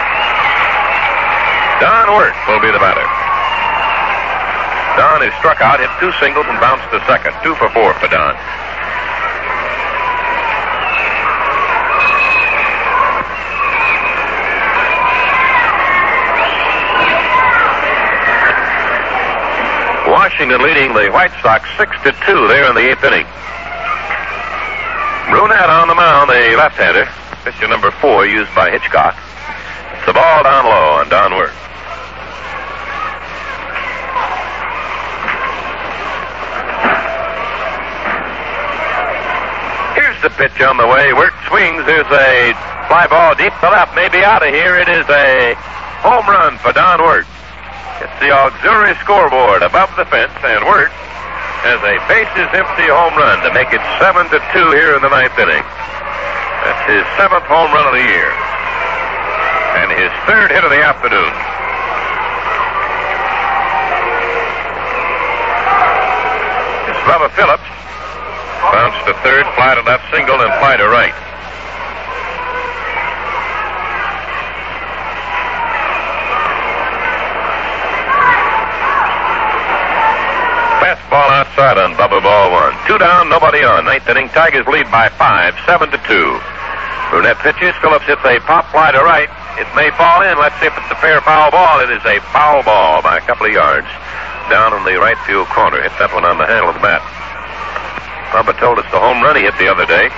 A: Don Wert will be the batter. Don is struck out, hit two singles, and bounced to second. Two for four for Don. Washington leading the White Sox six to two there in the eighth inning. Brunet on the mound, the left-hander. Pitcher number four used by Hitchcock. It's the ball down low on Don Wert. Here's the pitch on the way. Wert swings. There's a fly ball deep to left. Maybe out of here. It is a home run for Don Wert. It's the auxiliary scoreboard above the fence, and Wert has a bases empty home run to make it seven to two here in the ninth inning. That's his seventh home run of the year, and his third hit of the afternoon. It's Bubba Phillips. Bounced to third, fly to left, single, and fly to right. Fastball outside on Bubba ball one. Two down, nobody on. Ninth inning, Tigers lead by five, seven to two. Brunet pitches. Phillips hits a pop fly to right. It may fall in. Let's see if it's a fair foul ball. It is a foul ball by a couple of yards. Down in the right field corner. Hit that one on the handle of the bat. Bubba told us the home run he hit the other day.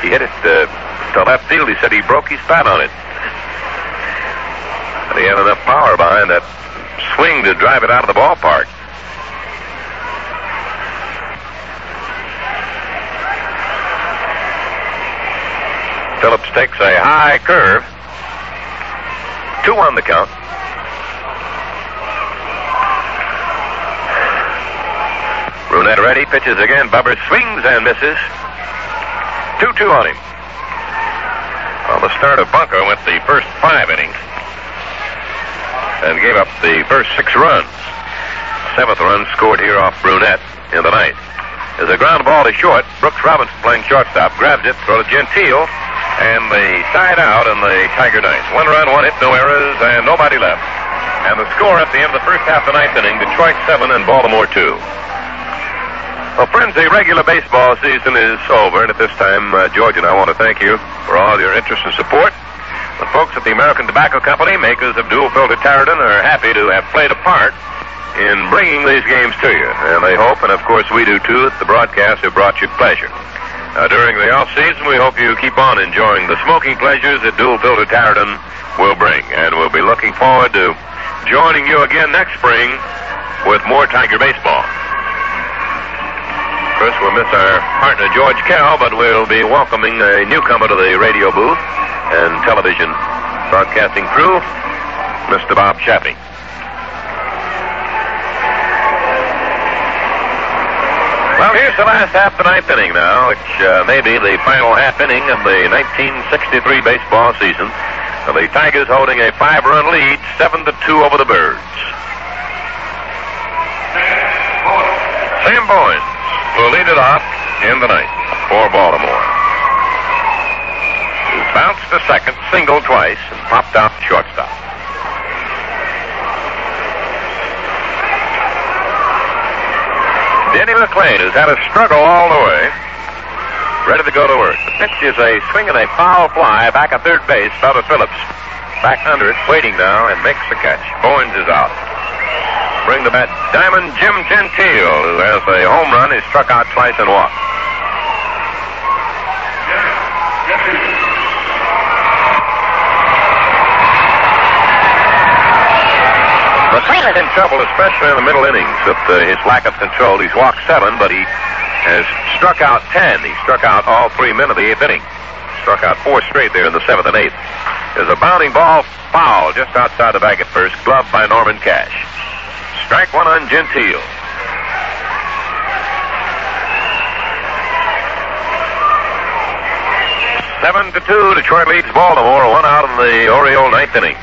A: He hit it uh, to left field. He said he broke his bat on it. And he had enough power behind that swing to drive it out of the ballpark. Phillips takes a high curve. Two on the count. Brunet ready, pitches again. Bubber swings and misses. 2 2 on him. Well, the start of Bunker went the first five innings and gave up the first six runs. Seventh run scored here off Brunet in the ninth. There's a ground ball to short. Brooks Robinson playing shortstop. Grabs it, throws to Gentile, and the side out in the Tiger ninth. One run, one hit, no errors, and nobody left. And the score at the end of the first half of the ninth inning, Detroit 7 and Baltimore 2. Well, friends, the regular baseball season is over, and at this time, uh, George and I want to thank you for all your interest and support. The folks at the American Tobacco Company, makers of dual filter Tareyton, are happy to have played a part in bringing these games to you. And they hope, and of course we do too, that the broadcasts have brought you pleasure. Now, during the off season, we hope you keep on enjoying the smoking pleasures that dual filter Tareyton will bring. And we'll be looking forward to joining you again next spring with more Tiger baseball. First, we'll miss our partner, George Carroll, but we'll be welcoming a newcomer to the radio booth and television broadcasting crew, Mr. Bob Shappy. Well, here's the last half the ninth inning now, which uh, may be the final half inning of the 1963 baseball season. The Tigers holding a five-run lead, seven to two over the Birds. Sam Bowens will lead it off in the ninth for Baltimore. He bounced to second, single twice, and popped out shortstop. Denny McLain has had a struggle all the way. Ready to go to work. The pitch is a swing and a foul fly back at third base. Bubba Phillips back under it, waiting now, and makes the catch. Bowens is out. Bring the bat. Diamond Jim Gentile, who has a home run, is struck out twice and walked. McLain is in trouble, especially in the middle innings with uh, his lack of control. He's walked seven, but he has struck out ten. He struck out all three men of the eighth inning. Struck out four straight there in the seventh and eighth. There's a bounding ball foul just outside the bag at first, gloved by Norman Cash. Strike one on Gentile. Seven to two, Detroit leads Baltimore. One out in the Oriole ninth inning.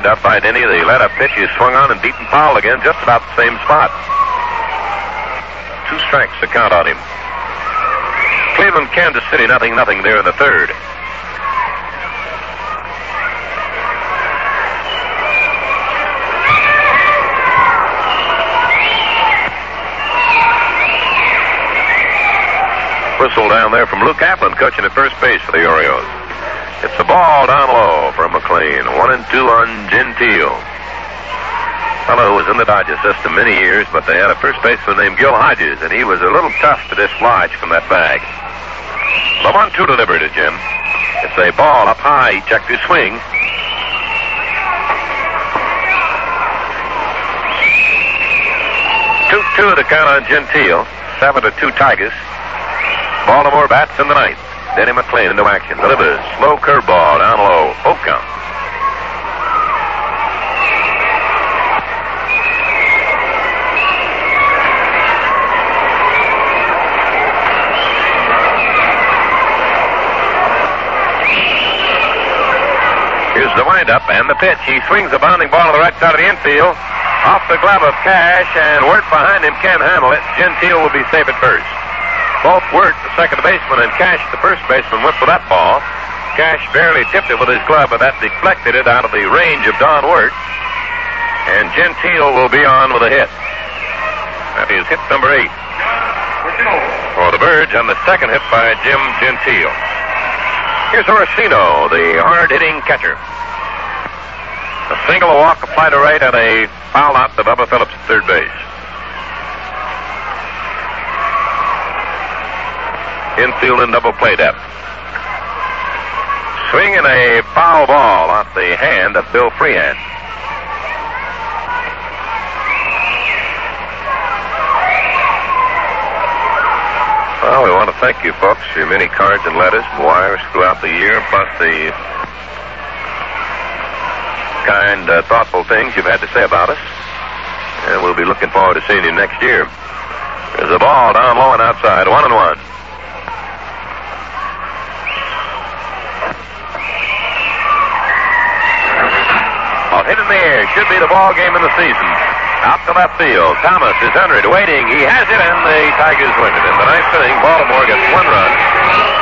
A: Wind up by Denny. The let up pitch is swung on and beaten foul again, just about the same spot. Two strikes to count on him. Cleveland, Kansas City, nothing, nothing there in the third. Whistle down there from Luke Appling, coaching at first base for the Orioles. It's the ball down low from McLain. One and two on Gentile. Fellow who was in the Dodger system many years, but they had a first baseman named Gil Hodges, and he was a little tough to dislodge from that bag. The one two delivered to Jim. It's a ball up high. He checked his swing. Two two to count on Gentile. Seven to two Tigers. Baltimore bats in the ninth. Denny McLain into action. Delivers. Slow curveball down low. Oh count. Here's the windup and the pitch. He swings the bounding ball to the right side of the infield. Off the glove of Cash, and Wert behind him can't handle it. Gentile will be safe at first. Both worked. the second baseman, and Cash, the first baseman, went for that ball. Cash barely tipped it with his glove, but that deflected it out of the range of Don Wert. And Gentile will be on with a hit. That is hit number eight for the Birds, and the second hit by Jim Gentile. Here's Orsino, the hard-hitting catcher. A single, a walk, a fly to right, and a foul out to Bubba Phillips at third base. Infield and double play depth. Swinging a foul ball off the hand of Bill Freehan. Well, we want to thank you folks for your many cards and letters and wires throughout the year, plus the kind, uh, thoughtful things you've had to say about us. And we'll be looking forward to seeing you next year. There's a ball down low and outside, one and one. Hit in the air. Should be the ball game in the season. Out to left field. Thomas is under it, waiting. He has it, and the Tigers win it. In the ninth inning, Baltimore gets one run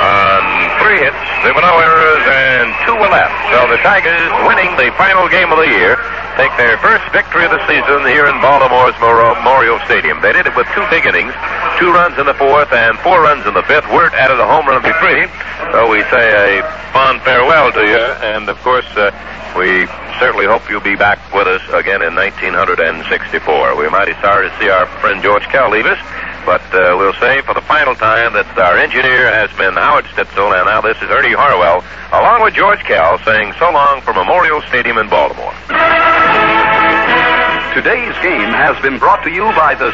A: on three hits. There were no errors, and two were left. So the Tigers, winning the final game of the year, take their first victory of the season here in Baltimore's Memorial Stadium. They did it with two big innings, two runs in the fourth and four runs in the fifth. Wert added a home run to three. So we say a fond farewell to you, and of course, uh, we certainly hope you'll be back with us again in 1964. We're mighty sorry to see our friend George Kell leave us, but uh, we'll say for the final time that our engineer has been Howard Stitzel, and now this is Ernie Harwell, along with George Kell, saying so long from Memorial Stadium in Baltimore.
D: Today's game has been brought to you by the.